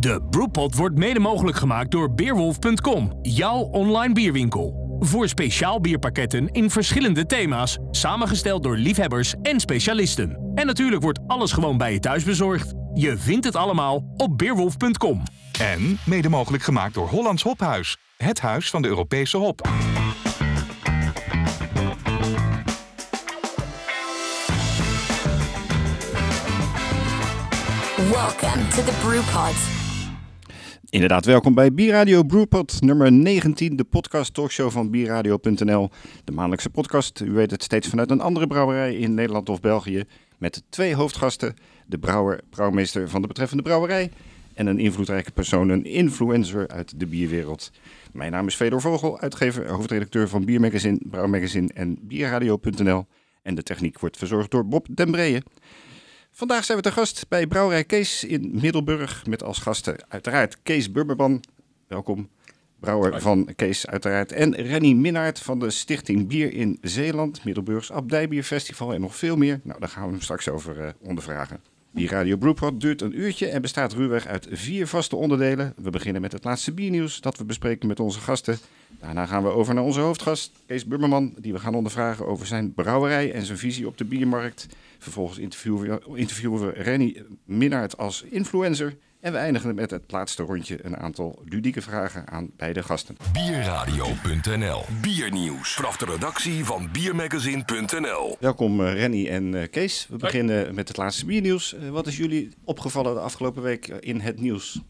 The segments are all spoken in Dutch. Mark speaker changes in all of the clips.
Speaker 1: De Brewpot wordt mede mogelijk gemaakt door Beerwolf.com, jouw online bierwinkel. Voor speciaal bierpakketten in verschillende thema's, samengesteld door liefhebbers en specialisten. En natuurlijk wordt alles gewoon bij je thuis bezorgd. Je vindt het allemaal op Beerwolf.com.
Speaker 2: En mede mogelijk gemaakt door Hollands Hophuis. Het huis van de Europese hop.
Speaker 3: Welcome to the Brewpod.
Speaker 4: Inderdaad, welkom bij Bierradio Brewpot nummer 19, de podcast talkshow van bierradio.nl. De maandelijkse podcast, u weet het, steeds vanuit een andere brouwerij in Nederland of België. Met twee hoofdgasten, de brouwer, brouwmeester van de betreffende brouwerij en een invloedrijke persoon, een influencer uit de bierwereld. Mijn naam is Fedor Vogel, uitgever, hoofdredacteur van Biermagazine, Brouwmagazine en Bierradio.nl. En de techniek wordt verzorgd door Bob Den Breeën. Vandaag zijn we te gast bij Brouwerij Kees in Middelburg met als gasten uiteraard Kees Burberman. Welkom. Brouwer van Kees uiteraard. En Renny Minnaert van de Stichting Bier in Zeeland, Middelburgs Abdijbierfestival en nog veel meer. Nou, daar gaan we hem straks over uh, ondervragen. Die Radio Brewpot duurt een uurtje en bestaat ruwweg uit vier vaste onderdelen. We beginnen met het laatste biernieuws dat we bespreken met onze gasten. Daarna gaan we over naar onze hoofdgast, Kees Burmerman, die we gaan ondervragen over zijn brouwerij en zijn visie op de biermarkt. Vervolgens interviewen we, interviewen we Renny Minnaert als influencer. En we eindigen met het laatste rondje een aantal ludieke vragen aan beide gasten.
Speaker 5: Bierradio.nl Biernieuws. Vanaf de redactie van Biermagazine.nl
Speaker 4: Welkom uh, Renny en uh, Kees. We beginnen met het laatste biernieuws. Uh, wat is jullie opgevallen de afgelopen week in het nieuws?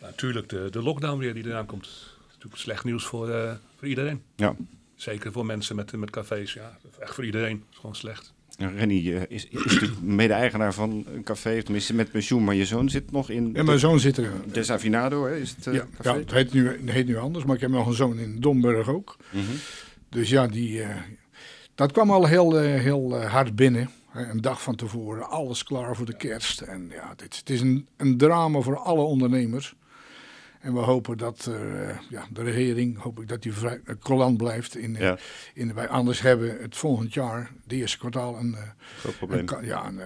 Speaker 6: Natuurlijk de, de lockdown weer die eraan komt. Dat is natuurlijk slecht nieuws voor, voor iedereen.
Speaker 4: Ja.
Speaker 6: Zeker voor mensen met, met cafés. Ja, echt voor iedereen. Het is gewoon slecht.
Speaker 4: Renny is, is, natuurlijk mede-eigenaar van een café, tenminste met pensioen, maar je zoon zit nog in...
Speaker 7: En mijn zoon zit er.
Speaker 4: Desafinado, hè, is het uh,
Speaker 7: ja,
Speaker 4: café?
Speaker 7: ja, het heet nu, het heet nu anders, maar ik heb nog een zoon in Domburg ook.
Speaker 4: Mm -hmm.
Speaker 7: Dus ja, die, uh, dat kwam al heel, uh, heel hard binnen. Een dag van tevoren, alles klaar voor de kerst. En ja, dit, het is een, een drama voor alle ondernemers. En we hopen dat uh, ja, de regering, hoop ik dat die vrij, uh, collant blijft. In,
Speaker 4: ja.
Speaker 7: in, wij anders hebben het volgend jaar, de eerste kwartaal, een,
Speaker 4: Groot probleem.
Speaker 7: een, ja, een,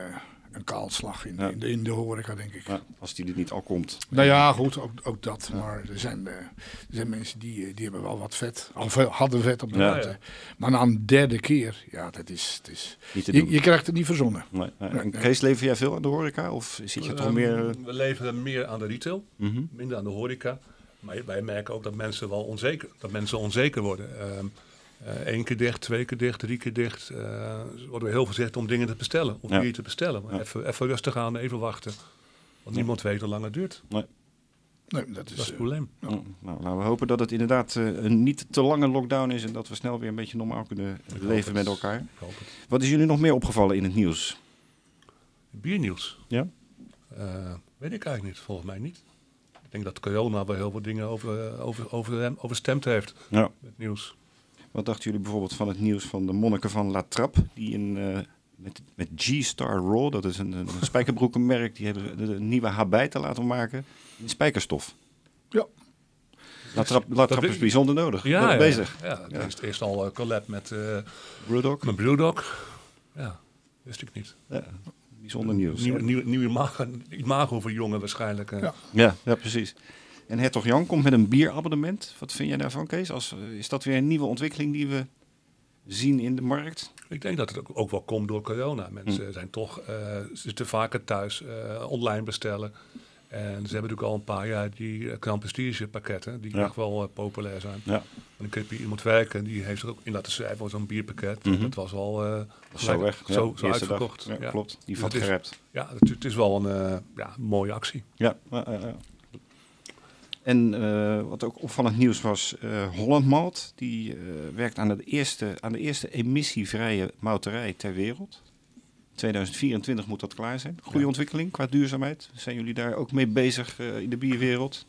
Speaker 7: een kaalslag in, ja. in, de, in de horeca, denk ik.
Speaker 4: Ja, als die er niet al komt.
Speaker 7: Nou ja, goed, ook, ook dat. Maar er zijn, er zijn mensen die, die hebben wel wat vet, of hadden vet op de ja. Maar na een derde keer, ja, dat is... Dat is
Speaker 4: niet te
Speaker 7: je,
Speaker 4: doen.
Speaker 7: je krijgt het niet verzonnen.
Speaker 4: Nee, nee. En Kees, lever jij veel aan de horeca? Of zit je
Speaker 6: um,
Speaker 4: toch meer...
Speaker 6: We leveren meer aan de retail,
Speaker 4: mm -hmm.
Speaker 6: minder aan de horeca. Maar wij merken ook dat mensen wel onzeker, dat mensen onzeker worden. Eén uh, uh, keer dicht, twee keer dicht, drie keer dicht. Uh, er wordt heel voorzichtig om dingen te bestellen, of
Speaker 4: Ja.
Speaker 6: bier te bestellen. Maar
Speaker 4: Ja.
Speaker 6: even, even rustig aan, even wachten. Want niemand weet hoe lang het duurt.
Speaker 4: Nee.
Speaker 7: Nee, dat
Speaker 6: Dat
Speaker 7: is...
Speaker 6: is het
Speaker 7: eh,
Speaker 6: probleem.
Speaker 4: Nou, nou, we hopen dat het inderdaad eh, een niet te lange lockdown is en dat we snel weer een beetje normaal kunnen leven met elkaar.
Speaker 6: Ik hoop het.
Speaker 4: Wat is jullie nog meer opgevallen in het nieuws?
Speaker 6: Biernieuws?
Speaker 4: Ja?
Speaker 6: Eh, weet ik eigenlijk niet, volgens mij niet. Ik denk dat corona wel heel veel dingen over, eh, over, over, overstemd heeft,
Speaker 4: Ja.
Speaker 6: het nieuws.
Speaker 4: Wat dachten jullie bijvoorbeeld van het nieuws van de monniken van La Trappe, die in, eh, met, met G-Star Raw, dat is een, een spijkerbroekenmerk, die hebben de, de nieuwe habijten laten maken in spijkerstof.
Speaker 7: Ja.
Speaker 4: La Trappe, La Trappe is bijzonder nodig. Ben je bezig.
Speaker 6: Ja, ja. Eerst, eerst al uh, collab met, uh,
Speaker 4: Brewdog,
Speaker 6: met Brewdog. Ja, wist ik niet.
Speaker 4: ja, bijzonder nieuws.
Speaker 6: Nieuw, nieuw, nieuw imago, imago voor jongen waarschijnlijk. eh.
Speaker 7: Ja.
Speaker 4: Ja, ja, precies. En Hertog Jan komt met een bierabonnement. Wat vind jij daarvan, Kees? Als, eh, is dat weer een nieuwe ontwikkeling die we zien in de markt?
Speaker 6: Ik denk dat het ook, ook wel komt door corona. Mensen
Speaker 4: Hm.
Speaker 6: zijn toch, eh, zitten vaker thuis, eh, online bestellen. En ze hebben natuurlijk al een paar jaar die uh, Grand Prestige pakketten, die
Speaker 4: Ja.
Speaker 6: echt wel populair zijn.
Speaker 4: Ja.
Speaker 6: En dan kun je iemand werken, die heeft er ook in laten schrijven voor zo'n bierpakket.
Speaker 4: Mhm.
Speaker 6: Dat was al
Speaker 4: Zo weg.
Speaker 6: Zo, uitverkocht.
Speaker 4: Ja,
Speaker 6: Ja.
Speaker 4: Klopt, die
Speaker 6: Dus is-
Speaker 4: gerept.
Speaker 6: Ja, het, het is wel een ja, mooie actie.
Speaker 4: Ja. En eh, wat ook opvallend nieuws was, eh Holland Malt, die eh, werkt aan, het eerste, aan de eerste emissievrije mouterij ter wereld. 2024 moet dat klaar zijn. Goede
Speaker 6: Ja.
Speaker 4: ontwikkeling qua duurzaamheid. Zijn jullie daar ook mee bezig in de bierwereld?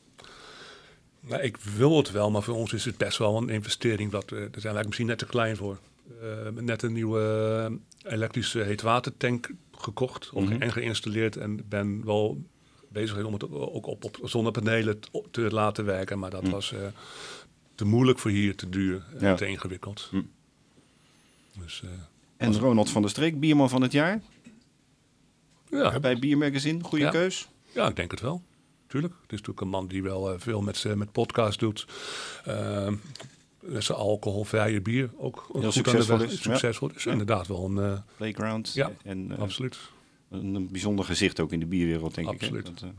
Speaker 6: Nou, ik wil het wel, maar voor ons is het best wel een investering. Dat, daar zijn we eigenlijk misschien net te klein voor. Net een nieuwe elektrische heetwatertank gekocht of
Speaker 4: Mhm.
Speaker 6: en geïnstalleerd. En ben wel bezig om het ook op, op zonnepanelen te laten werken. Maar dat
Speaker 4: Mhm.
Speaker 6: was eh, te moeilijk voor hier, te duur en
Speaker 4: Ja.
Speaker 6: te ingewikkeld.
Speaker 4: Mhm.
Speaker 6: Dus eh,
Speaker 4: En Ronald van der Streek, bierman van het jaar
Speaker 6: ja,
Speaker 4: bij Biermagazine. Goede
Speaker 6: Ja.
Speaker 4: keus.
Speaker 6: ja, ik denk het wel. tuurlijk. Het is natuurlijk een man die wel eh, veel met, met podcast doet. Met zijn alcoholvrije bier ook
Speaker 4: Heel
Speaker 6: goed aan de
Speaker 4: succesvol
Speaker 6: weg-
Speaker 4: is, ja.
Speaker 6: Succesvol is. Inderdaad wel een...
Speaker 4: Playground.
Speaker 6: Ja,
Speaker 4: en
Speaker 6: absoluut.
Speaker 4: Een, een bijzonder gezicht ook in de bierwereld, denk
Speaker 6: Absoluut.
Speaker 4: ik. Dat, eh,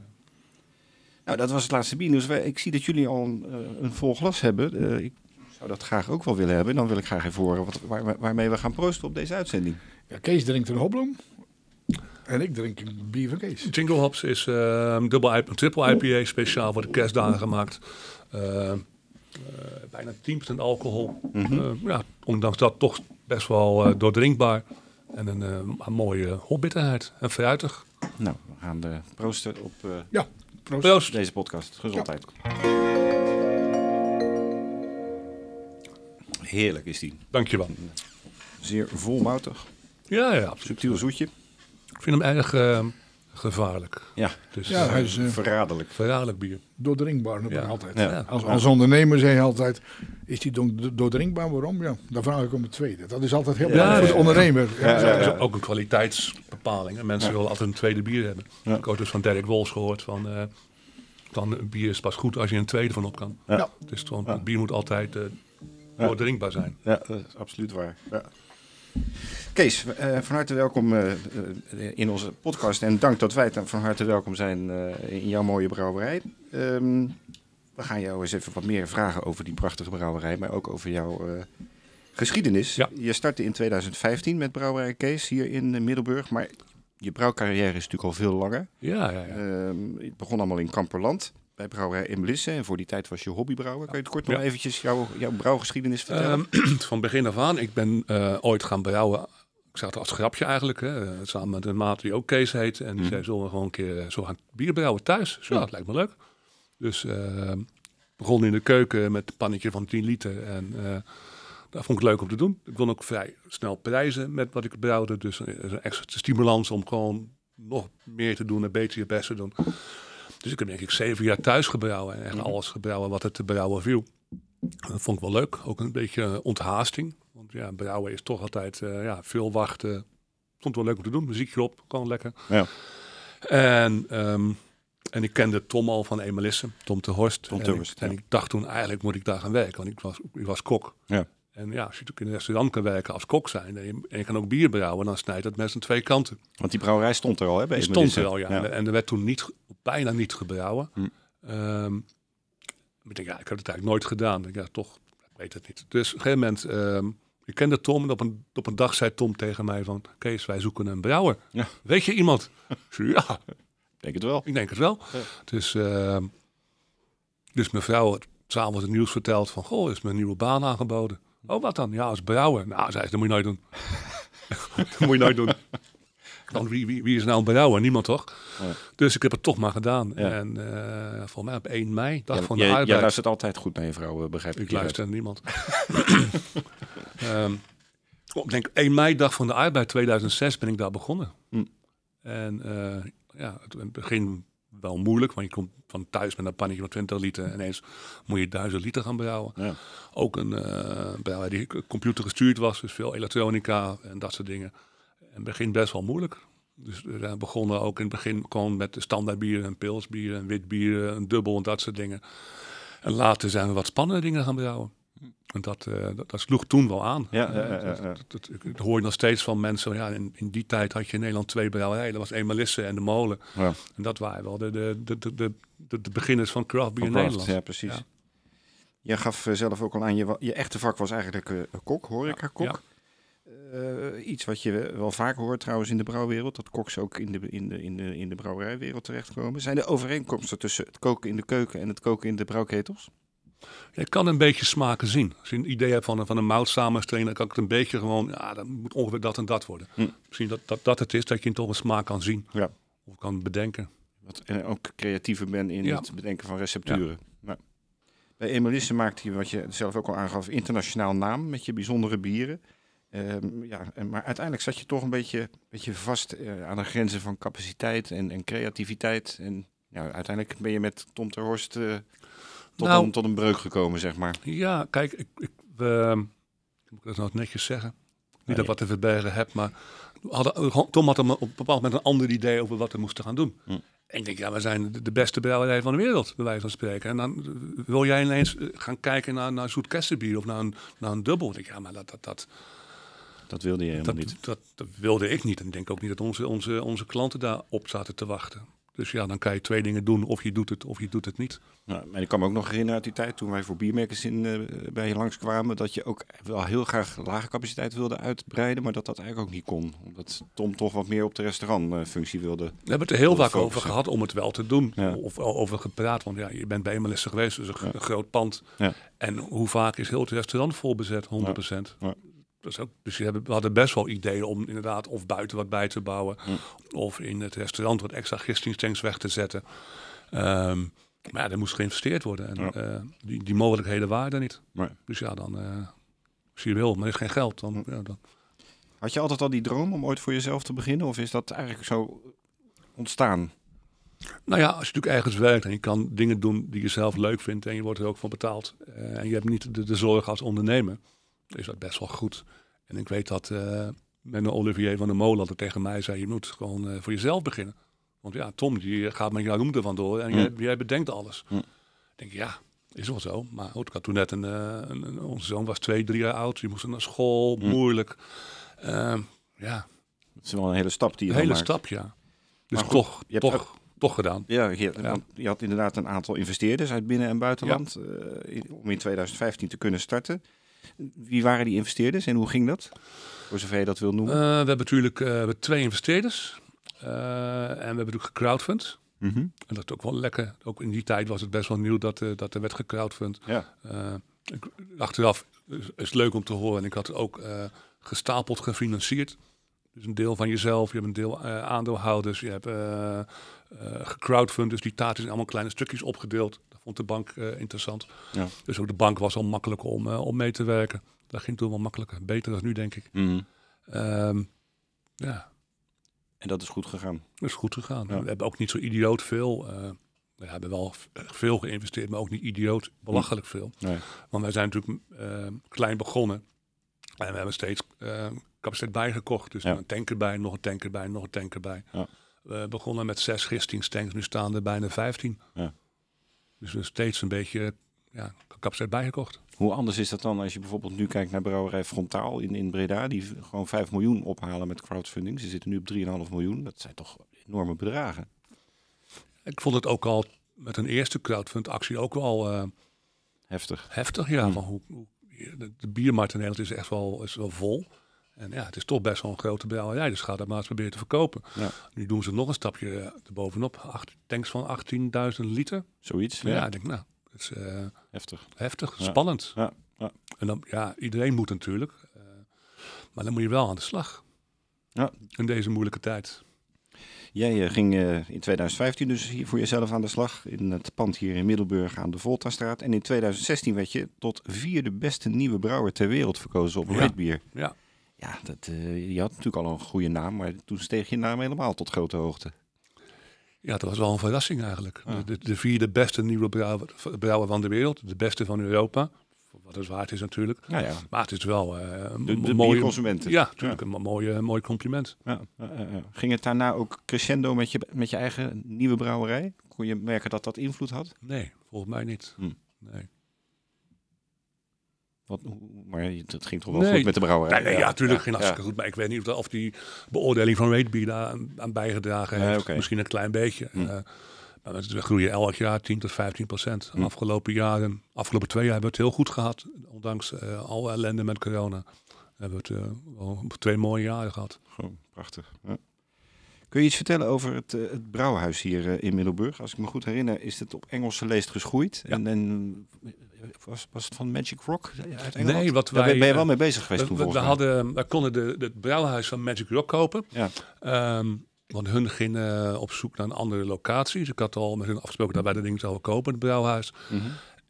Speaker 4: nou, dat was het laatste biernieuws. Wij- Ik zie dat jullie al een, eh, een vol glas hebben. Eh, ik zou dat graag ook wel willen hebben. Dan wil ik graag even horen wat, waar, waar- waarmee we gaan proosten op deze uitzending.
Speaker 7: Ja, Kees drinkt een hopbloem. En ik drink een bier van Kees.
Speaker 6: Jingle Hops is eh, dubbel IP, een triple IPA speciaal voor de kerstdagen gemaakt. Eh, eh, bijna 10% alcohol. Eh, ja, ondanks dat toch best wel eh, doordrinkbaar. En een, eh, een mooie hopbitterheid en fruitig.
Speaker 4: Nou, we gaan de proosten op eh,
Speaker 7: Ja, proost.
Speaker 6: Proost.
Speaker 4: deze podcast. Gezondheid. Heerlijk is die.
Speaker 6: Dankjewel.
Speaker 4: Zeer volmoutig.
Speaker 6: Ja, ja, absoluut.
Speaker 4: Subtiel zoetje.
Speaker 6: Ik vind hem erg eh, gevaarlijk.
Speaker 4: Ja,
Speaker 6: Dus
Speaker 7: Ja,
Speaker 6: eh,
Speaker 7: hij is eh,
Speaker 4: verraderlijk.
Speaker 6: verraderlijk bier.
Speaker 7: doordrinkbaar
Speaker 6: Ja.
Speaker 7: altijd.
Speaker 4: Ja.
Speaker 7: Als, als ondernemer zeg je altijd, is die do- doordrinkbaar? Waarom? Ja, dan vraag ik om het tweede. Dat is altijd heel belangrijk voor de ondernemer. Ja,
Speaker 4: Ja, ja,
Speaker 6: Dat
Speaker 4: ja.
Speaker 6: is ook een kwaliteitsbepaling. En mensen willen altijd een tweede bier hebben.
Speaker 4: Ja.
Speaker 6: Ik heb ook dus van Derek Wols gehoord van... eh, dan een bier is pas goed als je een tweede van op kan.
Speaker 4: Ja.
Speaker 7: Ja.
Speaker 6: Het, is gewoon, het bier moet altijd eh doordrinkbaar zijn.
Speaker 4: Ja, dat is absoluut waar. Ja. Kees, eh, van harte welkom eh, eh, in onze podcast. En dank dat wij van harte welkom zijn in jouw mooie brouwerij. Ehm, we gaan jou eens even wat meer vragen over die prachtige brouwerij, maar ook over jouw geschiedenis.
Speaker 6: Ja.
Speaker 4: Je startte in 2015 met Brouwerij Kees hier in Middelburg, maar je brouwcarrière is natuurlijk al veel langer.
Speaker 6: Ja, ja, ja.
Speaker 4: Ehm, het begon allemaal in Kamperland bij brouwerij Emelisse. En voor die tijd was je hobbybrouwer. Kan je het kort nog
Speaker 6: Ja.
Speaker 4: eventjes jouw, jouw brouwgeschiedenis vertellen?
Speaker 6: Ehm, van begin af aan. Ik ben eh, ooit gaan brouwen. Ik zag het als grapje eigenlijk. Hè, samen met een maat die ook Kees heet. En die
Speaker 4: Mhm.
Speaker 6: zei, zullen we gewoon een keer eh, zo gaan bier brouwen thuis? Zo,
Speaker 4: Ja.
Speaker 6: dat lijkt me leuk. Dus eh begon in de keuken met een pannetje van 10 liter. En dat vond ik leuk om te doen. Ik won ook vrij snel prijzen met wat ik brouwde. Dus een extra stimulans om gewoon nog meer te doen en beter je best te doen. Dus ik heb denk ik zeven jaar thuis gebrouwen. En echt alles gebrouwen wat er te brouwen viel. Dat vond ik wel leuk. Ook een beetje onthaasting. Want ja, brouwen is toch altijd eh, ja, veel wachten. Vond het wel leuk om te doen. Muziekje op, gewoon lekker.
Speaker 4: Ja.
Speaker 6: En, ehm, en ik kende Tom al van Emelisse, Tom te Horst.
Speaker 4: Tom
Speaker 6: en ik- En ik dacht toen, eigenlijk moet ik daar gaan werken. Want ik was, ik was kok.
Speaker 4: Ja.
Speaker 6: En ja, als je natuurlijk in een restaurant kan werken als kok zijn... en je, en je kan ook bier brouwen, dan snijdt het mes aan twee kanten.
Speaker 4: Want die brouwerij stond er al, hè? Bij
Speaker 6: Die stond er al, ja. En er werd toen niet, bijna niet gebrouwen.
Speaker 4: Hm.
Speaker 6: Ehm, ik denk, ja, ik heb het eigenlijk nooit gedaan. Ik denk, ja, toch, ik weet het niet. Dus op een gegeven moment, ehm, ik kende Tom en op een, op een dag zei Tom tegen mij van... Kees, wij zoeken een brouwer.
Speaker 4: Ja.
Speaker 6: Weet je iemand? Ik ja,
Speaker 4: Denk het wel.
Speaker 6: ik denk het wel. Dus, ehm, dus mijn vrouw had s'avonds het nieuws verteld van... Goh, is een nieuwe baan aangeboden. Oh, wat dan? Ja, als brouwer. Nou, zei ze, dat moet je nooit doen. dat moet je nooit doen. Want wie, wie, wie is nou een brouwer? Niemand toch?
Speaker 4: Ja.
Speaker 6: Dus ik heb het toch maar gedaan.
Speaker 4: Ja.
Speaker 6: En uh, volgens mij op 1 mei, dag van de
Speaker 4: jij,
Speaker 6: arbeid.
Speaker 4: jij luistert altijd goed naar je vrouw, eh, begrijp ik.
Speaker 6: Ik luister naar niemand. Ehm, oh, ik denk 1 mei, dag van de arbeid 2006, ben ik daar begonnen.
Speaker 4: Hm.
Speaker 6: En eh, ja, het begin wel moeilijk, want je komt van thuis met een pannetje van 20 liter. En ineens moet je 1000 liter gaan brouwen.
Speaker 4: Ja.
Speaker 6: Ook een uh, brouwer die computer gestuurd was, dus veel elektronica en dat soort dingen. En het begin best wel moeilijk. Dus we begonnen ook in het begin gewoon met standaard bieren en pilsbieren en wit bieren, een dubbel en dat soort dingen. En later zijn we wat spannende dingen gaan brouwen. En dat, uh, dat, dat, sloeg toen wel aan.
Speaker 4: Ja, ja, ja,
Speaker 6: dat,
Speaker 4: ja.
Speaker 6: dat, dat, dat, hoor je nog steeds van mensen. Ja, in, in, die tijd had je in Nederland twee brouwerijen. Dat was Emalisse en de Molen.
Speaker 4: Ja.
Speaker 6: En dat waren wel de, de, de, de, de, de, de beginners van craft beer in Nederland.
Speaker 4: Ja, precies. Je gaf uh, zelf ook al aan, je, je echte vak was eigenlijk uh, kok, horeca-kok.
Speaker 6: Ja.
Speaker 4: Uh, iets wat je wel vaker hoort trouwens in de brouwwereld, dat koks ook in de, in de, in de, in de brouwerijwereld terechtkomen. Zijn er overeenkomsten tussen het koken in de keuken en het koken in de brouwketels?
Speaker 6: Je kan een beetje smaken zien. Als je een idee hebt van een, van een dan kan ik het een beetje gewoon, ja, dan moet ongeveer dat en dat worden.
Speaker 4: Hm.
Speaker 6: Misschien dat, dat dat het is, dat je toch een smaak kan zien.
Speaker 4: Ja.
Speaker 6: Of kan bedenken.
Speaker 4: Wat, en ook creatiever ben in
Speaker 6: Ja.
Speaker 4: het bedenken van recepturen. Nou, bij Emelisse maakte je, wat je zelf ook al aangaf, internationaal naam met je bijzondere bieren. Ehm, ja, maar uiteindelijk zat je toch een beetje, beetje vast eh, aan de grenzen van capaciteit en, en creativiteit. En ja, uiteindelijk ben je met Tom ter Horst eh, tot,
Speaker 6: Nou-
Speaker 4: een, tot een breuk gekomen, zeg maar.
Speaker 6: Ja, kijk, ik, ik, we, moet ik dat nou netjes zeggen? Niet
Speaker 4: Nee.
Speaker 6: dat wat te verbergen heb, maar hadden, Tom had op een bepaald moment een ander idee over wat we moesten gaan doen.
Speaker 4: Hm.
Speaker 6: En ik denk, ja, we zijn de- beste brouwerij van de wereld, bij wijze van spreken. En dan eh, wil jij ineens eh, gaan kijken naar, naar zoet kersenbier of naar een, naar een dubbel. Ik denk, ja, maar dat, dat, dat,
Speaker 4: Dat wilde je helemaal
Speaker 6: dat,
Speaker 4: niet.
Speaker 6: dat, dat wilde ik niet. En ik denk ook niet dat onze, onze, onze klanten daarop zaten te wachten. Dus ja, dan kan je twee dingen doen. Of je doet het, of je doet het niet.
Speaker 4: Nou, maar ik kan me ook nog herinneren uit die tijd toen wij voor Biermerkers in, eh, bij je langskwamen, dat je ook wel heel graag lage capaciteit wilde uitbreiden, maar dat dat eigenlijk ook niet kon. Omdat Tom toch wat meer op de restaurantfunctie wilde.
Speaker 6: We hebben het er heel vaak over gehad om het wel te doen.
Speaker 4: Ja.
Speaker 6: Of over gepraat. Want ja, je bent bij Emelissen geweest, dus een, groot pand.
Speaker 4: Ja.
Speaker 6: En hoe vaak is heel het restaurant vol bezet? 100%.
Speaker 4: Ja.
Speaker 6: Ook, dus we hadden best wel ideeën om inderdaad of buiten wat bij te bouwen. Of in het restaurant wat extra gistingstanks weg te zetten. Ehm, maar ja, er moest geïnvesteerd worden. En
Speaker 4: Ja.
Speaker 6: eh, die, die mogelijkheden waren er niet.
Speaker 4: Nee.
Speaker 6: Dus ja, dan... eh als je wil, maar er is geen geld. Dan, ja, dan,
Speaker 4: Had je altijd al die droom om ooit voor jezelf te beginnen, of is dat eigenlijk zo ontstaan?
Speaker 6: Nou ja, als je natuurlijk ergens werkt en je kan dingen doen die je zelf leuk vindt en je wordt er ook voor betaald. eh, en je hebt niet de, de zorg als ondernemer, is dat best wel goed. En ik weet dat eh met Olivier van der Molen altijd tegen mij zei, je moet gewoon eh, voor jezelf beginnen. Want ja, Tom, die gaat met jouw roem er vandoor en jij, jij bedenkt alles.
Speaker 4: Hm.
Speaker 6: Ik denk, ja, is wel zo. Maar goed, ik had toen net een, eh, een, een- onze zoon was twee, drie jaar oud. Die moest naar school,
Speaker 4: Hm.
Speaker 6: moeilijk. Ehm, ja,
Speaker 4: Dat is wel een hele stap die je
Speaker 6: een hele
Speaker 4: maakt.
Speaker 6: stap, ja. Dus
Speaker 4: goed,
Speaker 6: toch,
Speaker 4: je
Speaker 6: toch, toch gedaan.
Speaker 4: Ja, je,
Speaker 6: Ja.
Speaker 4: je had inderdaad een aantal investeerders uit binnen- en buitenland eh, in- om in 2015 te kunnen starten. Wie waren die investeerders en hoe ging dat? Voor zover je dat wil
Speaker 6: Eh,
Speaker 4: noemen.
Speaker 6: we hebben natuurlijk eh, we hebben twee investeerders. Eh, en we hebben natuurlijk gecrowdfund.
Speaker 4: Mhm.
Speaker 6: En dat is ook wel lekker. Ook in die tijd was het best wel nieuw dat, eh, dat er werd gecrowdfund.
Speaker 4: Ja.
Speaker 6: Eh, ik, achteraf is, is het leuk om te horen. En ik had het ook eh, gestapeld gefinancierd. Dus een deel van jezelf, je hebt een deel eh, aandeelhouders, je hebt eh eh, gecrowdfund. Dus die taart is in allemaal kleine stukjes opgedeeld. Vond de bank eh, interessant.
Speaker 4: Ja.
Speaker 6: Dus ook de bank was al makkelijk om, eh, om mee te werken. Dat ging toen wel makkelijker. Beter dan nu, denk ik.
Speaker 4: Mhm.
Speaker 6: Ehm, ja,
Speaker 4: En dat is goed gegaan.
Speaker 6: dat is goed gegaan.
Speaker 4: Ja.
Speaker 6: We hebben ook niet zo idioot veel. eh, we hebben wel veel geïnvesteerd, maar ook niet idioot belachelijk veel.
Speaker 4: Nee.
Speaker 6: Want wij zijn natuurlijk klein begonnen. En we hebben steeds capaciteit bijgekocht. Dus
Speaker 4: Ja.
Speaker 6: een tanker bij, nog een tanker bij, nog een tanker bij.
Speaker 4: Ja.
Speaker 6: We begonnen met zes gistingstanks, nu staan er bijna 15.
Speaker 4: Ja.
Speaker 6: Dus we steeds een beetje ja, capaciteit bijgekocht.
Speaker 4: Hoe anders is dat dan als je bijvoorbeeld nu kijkt naar brouwerij Frontaal in, in Breda, die gewoon 5 miljoen ophalen met crowdfunding. Ze zitten nu op 3,5 miljoen. Dat zijn toch enorme bedragen.
Speaker 6: Ik vond het ook al met een eerste crowdfund actie ook wel eh,
Speaker 4: Heftig.
Speaker 6: heftig. Ja,
Speaker 4: Hmm.
Speaker 6: van hoe, hoe, de, de biermarkt in Nederland is echt wel, is wel vol. En ja, het is toch best wel een grote brouwerij, dus ga dat maar eens proberen te verkopen.
Speaker 4: Ja.
Speaker 6: Nu doen ze nog een stapje erbovenop. Acht, tanks van 18.000 liter.
Speaker 4: Zoiets.
Speaker 6: Ja,
Speaker 4: Ja,
Speaker 6: ik denk, nou, dat is eh,
Speaker 4: heftig.
Speaker 6: heftig,
Speaker 4: Ja.
Speaker 6: spannend.
Speaker 4: Ja, ja.
Speaker 6: En dan, ja, iedereen moet natuurlijk. eh, maar dan moet je wel aan de slag.
Speaker 4: Ja.
Speaker 6: In deze moeilijke tijd.
Speaker 4: Jij eh, ging in 2015 dus hier voor jezelf aan de slag in het pand hier in Middelburg aan de Voltastraat. En in 2016 werd je tot vierde beste nieuwe brouwer ter wereld verkozen op
Speaker 6: Ja.
Speaker 4: Ritbier.
Speaker 6: Ja.
Speaker 4: Ja, dat, eh, je had natuurlijk al een goede naam, maar toen steeg je naam helemaal tot grote hoogte.
Speaker 6: Ja, dat was wel een verrassing eigenlijk.
Speaker 4: Ah.
Speaker 6: De, de, de vierde beste nieuwe brouwer, brouwer van de wereld. De beste van Europa. Wat het waard is natuurlijk.
Speaker 4: Ja,
Speaker 6: Maar het is wel eh, een
Speaker 4: de, de
Speaker 6: mooie...
Speaker 4: bierconsumenten.
Speaker 6: Ja, natuurlijk. Een mo- mooie, mooi compliment.
Speaker 4: Ja. Ging het daarna ook crescendo met je, met je eigen nieuwe brouwerij? Kon je merken dat dat invloed had?
Speaker 6: Nee, volgens mij niet.
Speaker 4: Hm.
Speaker 6: Nee.
Speaker 4: Wat, maar het ging toch wel
Speaker 6: Nee.
Speaker 4: goed met de brouwerij?
Speaker 6: Nee, nee, ja, natuurlijk ging
Speaker 4: ja.
Speaker 6: hartstikke goed. Maar ik weet niet of, die beoordeling van Ratebeer daar aan, aan bijgedragen heeft. Misschien een klein beetje.
Speaker 4: Hm.
Speaker 6: Eh, maar we groeien elk jaar 10 tot 15 procent.
Speaker 4: Hm.
Speaker 6: Afgelopen jaren, afgelopen twee jaar hebben we het heel goed gehad. Ondanks eh alle ellende met corona. Hebben we het eh, twee mooie jaren gehad.
Speaker 4: Gewoon prachtig. Ja. Kun je iets vertellen over het, het brouwhuis hier in Middelburg? Als ik me goed herinner, is het op Engelse leest geschoeid.
Speaker 6: Ja.
Speaker 4: En, en was, was het van Magic Rock uit Engeland?
Speaker 6: Nee, wat
Speaker 4: Daar ben-
Speaker 6: wij,
Speaker 4: je wel
Speaker 6: eh,
Speaker 4: mee bezig geweest
Speaker 6: We,
Speaker 4: toen
Speaker 6: we, hadden, we konden de, het brouwhuis van Magic Rock kopen.
Speaker 4: Ja.
Speaker 6: Ehm, want hun gingen op zoek naar een andere locatie. Dus ik had al met hun afgesproken dat wij de dingen zouden kopen, het brouwhuis.
Speaker 4: Mhm.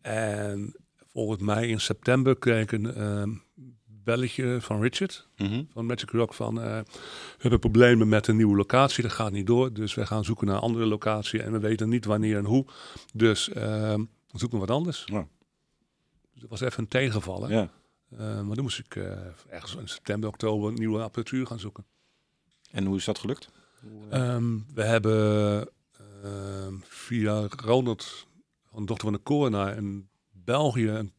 Speaker 6: En volgens mij in september kreeg ik een ehm, belletje van Richard
Speaker 4: Mhm.
Speaker 6: van Magic Rock van... eh, we hebben problemen met een nieuwe locatie, dat gaat niet door. Dus we gaan zoeken naar een andere locatie en we weten niet wanneer en hoe. Dus zoeken we wat anders.
Speaker 4: Ja.
Speaker 6: Dat was even een tegenvallen.
Speaker 4: Ja.
Speaker 6: Eh, maar dan moest ik eh, ergens in september, oktober een nieuwe apparatuur gaan zoeken.
Speaker 4: En hoe is dat gelukt?
Speaker 6: Ehm, we hebben ehm, via Ronald, een dochter van de coroner, in België een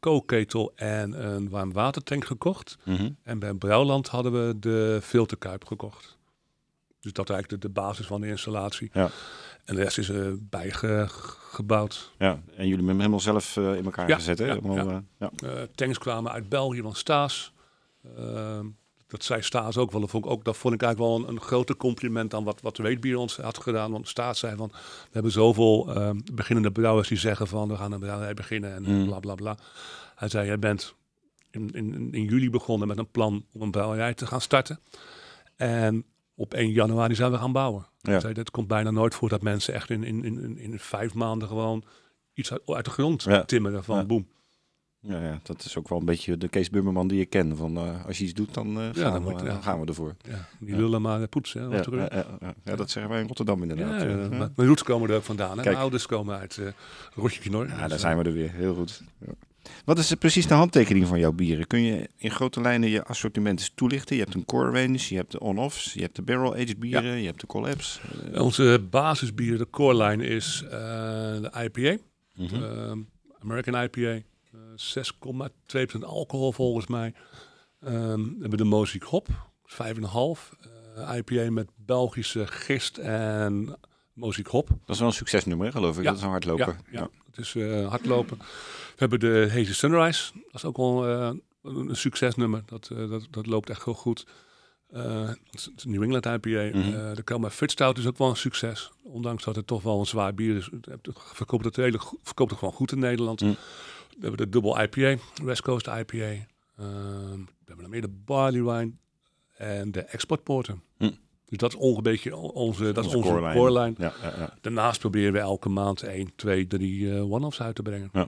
Speaker 6: kookketel en een warm watertank gekocht.
Speaker 4: Mhm.
Speaker 6: En bij Brouwland hadden we de filterkuip gekocht. Dus dat is eigenlijk de, de basis van de installatie.
Speaker 4: Ja.
Speaker 6: En de rest is er bijgebouwd.
Speaker 4: Ja, en jullie hebben hem helemaal zelf eh, in elkaar
Speaker 6: Ja,
Speaker 4: gezet, hè?
Speaker 6: ja,
Speaker 4: Helemaal,
Speaker 6: ja.
Speaker 4: eh, ja.
Speaker 6: Tanks kwamen uit België van Staes. Ehm, dat zei Staes ook wel. Dat vond ik, ook, dat vond ik eigenlijk wel een, een groter compliment aan wat, wat Weetbier ons had gedaan. Want Staes zei van, we hebben zoveel ehm, beginnende brouwers die zeggen van, we gaan een brouwerij beginnen en
Speaker 4: Mm.
Speaker 6: bla bla bla. Hij zei, jij bent in, in, in juli begonnen met een plan om een brouwerij te gaan starten. En op 1 januari zijn we gaan bouwen.
Speaker 4: Ja.
Speaker 6: Zei, dit komt bijna nooit voor dat mensen echt in, in, in, in, vijf maanden gewoon iets uit, uit de grond
Speaker 4: Ja.
Speaker 6: timmeren van
Speaker 4: Ja.
Speaker 6: boem.
Speaker 4: Ja, ja, dat is ook wel een beetje de Kees Bummerman die je kent. Van, eh, als je iets doet, dan, eh, gaan,
Speaker 6: dan
Speaker 4: we,
Speaker 6: moet ja.
Speaker 4: gaan we ervoor.
Speaker 6: Ja, die lullen maar poetsen. Hè,
Speaker 4: Ja,
Speaker 6: wat
Speaker 4: ja, ja, ja. Ja, dat zeggen wij in Rotterdam inderdaad.
Speaker 6: Ja, Mijn roots komen er ook vandaan. Hè? Mijn ouders komen uit uh.
Speaker 4: Ja, daar zijn we er weer. Heel goed. Wat is precies de handtekening van jouw bieren? Kun je in grote lijnen je assortiment eens toelichten? Je hebt een core range, je hebt de on-offs, je hebt de barrel-aged bieren, je hebt de collabs. Eh,
Speaker 6: Onze basisbier, de core line, is uh, de IPA.
Speaker 4: mhm.
Speaker 6: Uh, American IPA. Uh, 6,2% alcohol volgens mij. Um, we hebben de Moziek Hop, 5,5. Uh, IPA met Belgische gist en Moziek Hop.
Speaker 4: Dat is wel een succesnummer, geloof ik.
Speaker 6: Ja.
Speaker 4: Dat is een hardloper.
Speaker 6: Ja, ja. ja. het is uh, hardlopen. We hebben de Hazy Sunrise. Dat is ook wel uh, een succesnummer. Dat, uh, dat, dat loopt echt heel goed. Het is New England IPA. Mm
Speaker 4: Mhm.
Speaker 6: -hmm. de Fit Stout is ook wel een succes. Ondanks dat het toch wel een zwaar bier is. Het verkoopt het, hele, verkoopt het gewoon goed in Nederland.
Speaker 4: Mhm.
Speaker 6: We hebben de Double IPA. West Coast IPA. Um, we hebben dan meer de Barley Wine. En de Export Porter.
Speaker 4: Mhm.
Speaker 6: Dus dat is ongeveer onze, dat is
Speaker 4: Onze core line.
Speaker 6: core line.
Speaker 4: Ja, ja, ja.
Speaker 6: Daarnaast proberen we elke maand 1, 2, 3 uh, one-offs uit te brengen.
Speaker 4: Ja.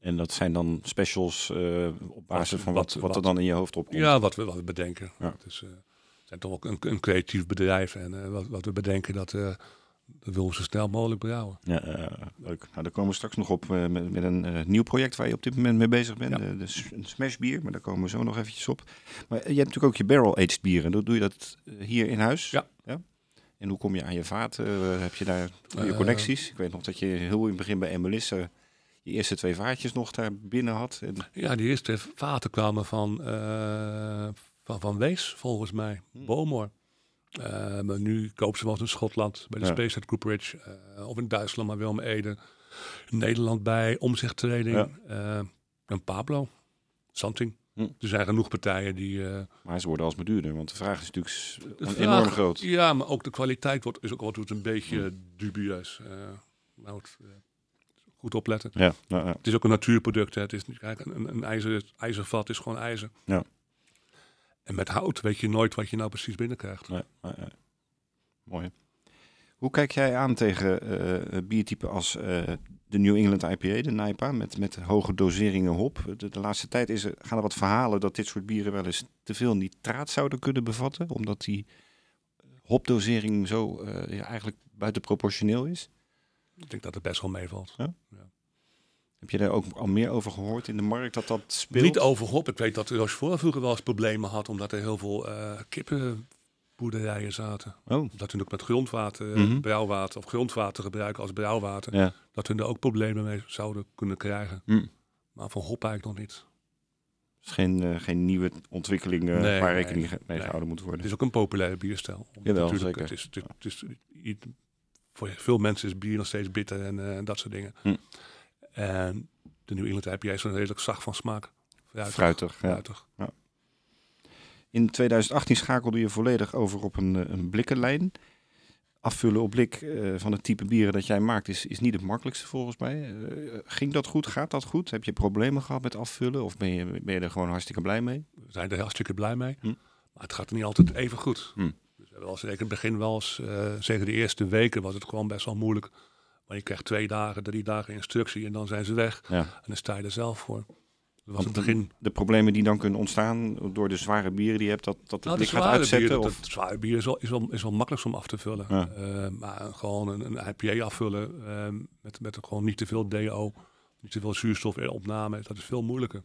Speaker 4: En dat zijn dan specials uh, op basis
Speaker 6: Wat-
Speaker 4: van wat,
Speaker 6: wat-
Speaker 4: wat, er dan in je hoofd opkomt.
Speaker 6: Ja, wat we, wat we bedenken. Het is, uh, we zijn toch ook een, een creatief bedrijf. En uh, wat, wat we bedenken, dat, dat willen we zo snel mogelijk brouwen.
Speaker 4: Ja, uh, leuk. Nou, daar komen we straks nog op uh, met, met een nieuw project waar je op dit moment mee bezig bent.
Speaker 6: Ja.
Speaker 4: De, smash bier, maar daar komen we zo nog eventjes op. Maar je hebt natuurlijk ook je barrel-aged bieren. Doe, doe je dat hier in huis?
Speaker 6: Ja.
Speaker 4: En hoe kom je aan je vaat? Uh, heb je daar
Speaker 6: Eh,
Speaker 4: connecties? Ik weet nog dat je heel in het begin bij Emelisse je eerste twee vaatjes nog daar binnen had. En,
Speaker 6: Ja, die eerste vaten kwamen van, uh, van, van Wees, volgens mij.
Speaker 4: Hmm.
Speaker 6: Bowmore. Uh, maar nu kopen ze wel eens in Schotland bij de
Speaker 4: Ja.
Speaker 6: Space Cooperage. Uh, of in Duitsland, maar Wilm Ede. In Nederland bij Omzicht Trading. Uh, en Pablo. Something.
Speaker 4: Hm.
Speaker 6: Er zijn genoeg partijen die...
Speaker 4: maar ze worden alsmaar duurder, want de vraag is natuurlijk
Speaker 6: vraag-
Speaker 4: enorm groot.
Speaker 6: Ja, maar ook de kwaliteit wordt, is ook altijd een beetje dubieus. Uh, nou, het, goed opletten.
Speaker 4: Ja, nou, ja.
Speaker 6: Het is ook een natuurproduct. Hè. Het is niet kijk, een, een ijzer, ijzervat is gewoon ijzer.
Speaker 4: Ja.
Speaker 6: En met hout weet je nooit wat je nou precies binnenkrijgt.
Speaker 4: Nee, nee, nee. Mooi. Hoe kijk jij aan tegen uh, biertypen als uh, de New England IPA, de NIPA, met, met hoge doseringen hop? De, de, laatste tijd is er, gaan er wat verhalen dat dit soort bieren wel eens te veel nitraat zouden kunnen bevatten, omdat die hopdosering zo uh, ja, eigenlijk buitenproportioneel is.
Speaker 6: Ik denk dat het best wel meevalt.
Speaker 4: Ja? Ja. Heb je daar ook al meer over gehoord in de markt dat dat speelt?
Speaker 6: Niet over hop. Ik weet dat Rochefort vroeger wel eens problemen had, omdat er heel veel uh, kippenboerderijen zaten.
Speaker 4: Oh.
Speaker 6: Dat hun ook met grondwater,
Speaker 4: Mhm.
Speaker 6: mm brouwwater of grondwater gebruiken als brouwwater.
Speaker 4: Ja.
Speaker 6: Dat hun er ook problemen mee zouden kunnen krijgen.
Speaker 4: Mm.
Speaker 6: Maar van hop eigenlijk nog niet.
Speaker 4: is geen, uh, geen nieuwe ontwikkeling uh,
Speaker 6: Nee,
Speaker 4: waar
Speaker 6: nee,
Speaker 4: rekening mee
Speaker 6: nee.
Speaker 4: gehouden moet worden.
Speaker 6: Het is ook een populaire bierstijl.
Speaker 4: Jawel,
Speaker 6: natuurlijk,
Speaker 4: zeker.
Speaker 6: Het is, het, is, het is, het- voor veel mensen is bier nog steeds bitter en eh, dat soort dingen.
Speaker 4: Hm.
Speaker 6: En de New England IPA is een redelijk zacht van smaak. Fruitig.
Speaker 4: Fruitig, ja.
Speaker 6: Fruitig.
Speaker 4: In 2018 schakelde je volledig over op een, eh, een blikkenlijn. Afvullen op blik eh, van het type bieren dat jij maakt is, is niet het makkelijkste volgens mij. Eh, ging dat goed? Gaat dat goed? Heb je problemen gehad met afvullen? Of ben je, ben je er gewoon hartstikke blij mee?
Speaker 6: We zijn er hartstikke blij mee.
Speaker 4: Hm.
Speaker 6: Maar het gaat niet altijd even goed.
Speaker 4: Hm.
Speaker 6: Dus we hebben wel zeker in het begin wel eens, eh, zeker de eerste weken was het gewoon best wel moeilijk. Maar je krijgt twee dagen, drie dagen instructie en dan zijn ze weg.
Speaker 4: Ja.
Speaker 6: En dan sta je er zelf voor. Dat was het begin...
Speaker 4: De problemen die dan kunnen ontstaan door de zware bieren die je hebt, dat, dat
Speaker 6: Nou,
Speaker 4: blik
Speaker 6: de
Speaker 4: gaat uitzetten?
Speaker 6: bier,
Speaker 4: of?
Speaker 6: dat zware bier is wel, is wel, is wel makkelijk om af te vullen.
Speaker 4: Ja.
Speaker 6: Eh, maar gewoon een, een IPA afvullen eh, met, met gewoon niet te veel DO, niet te veel zuurstofopname, dat is veel moeilijker.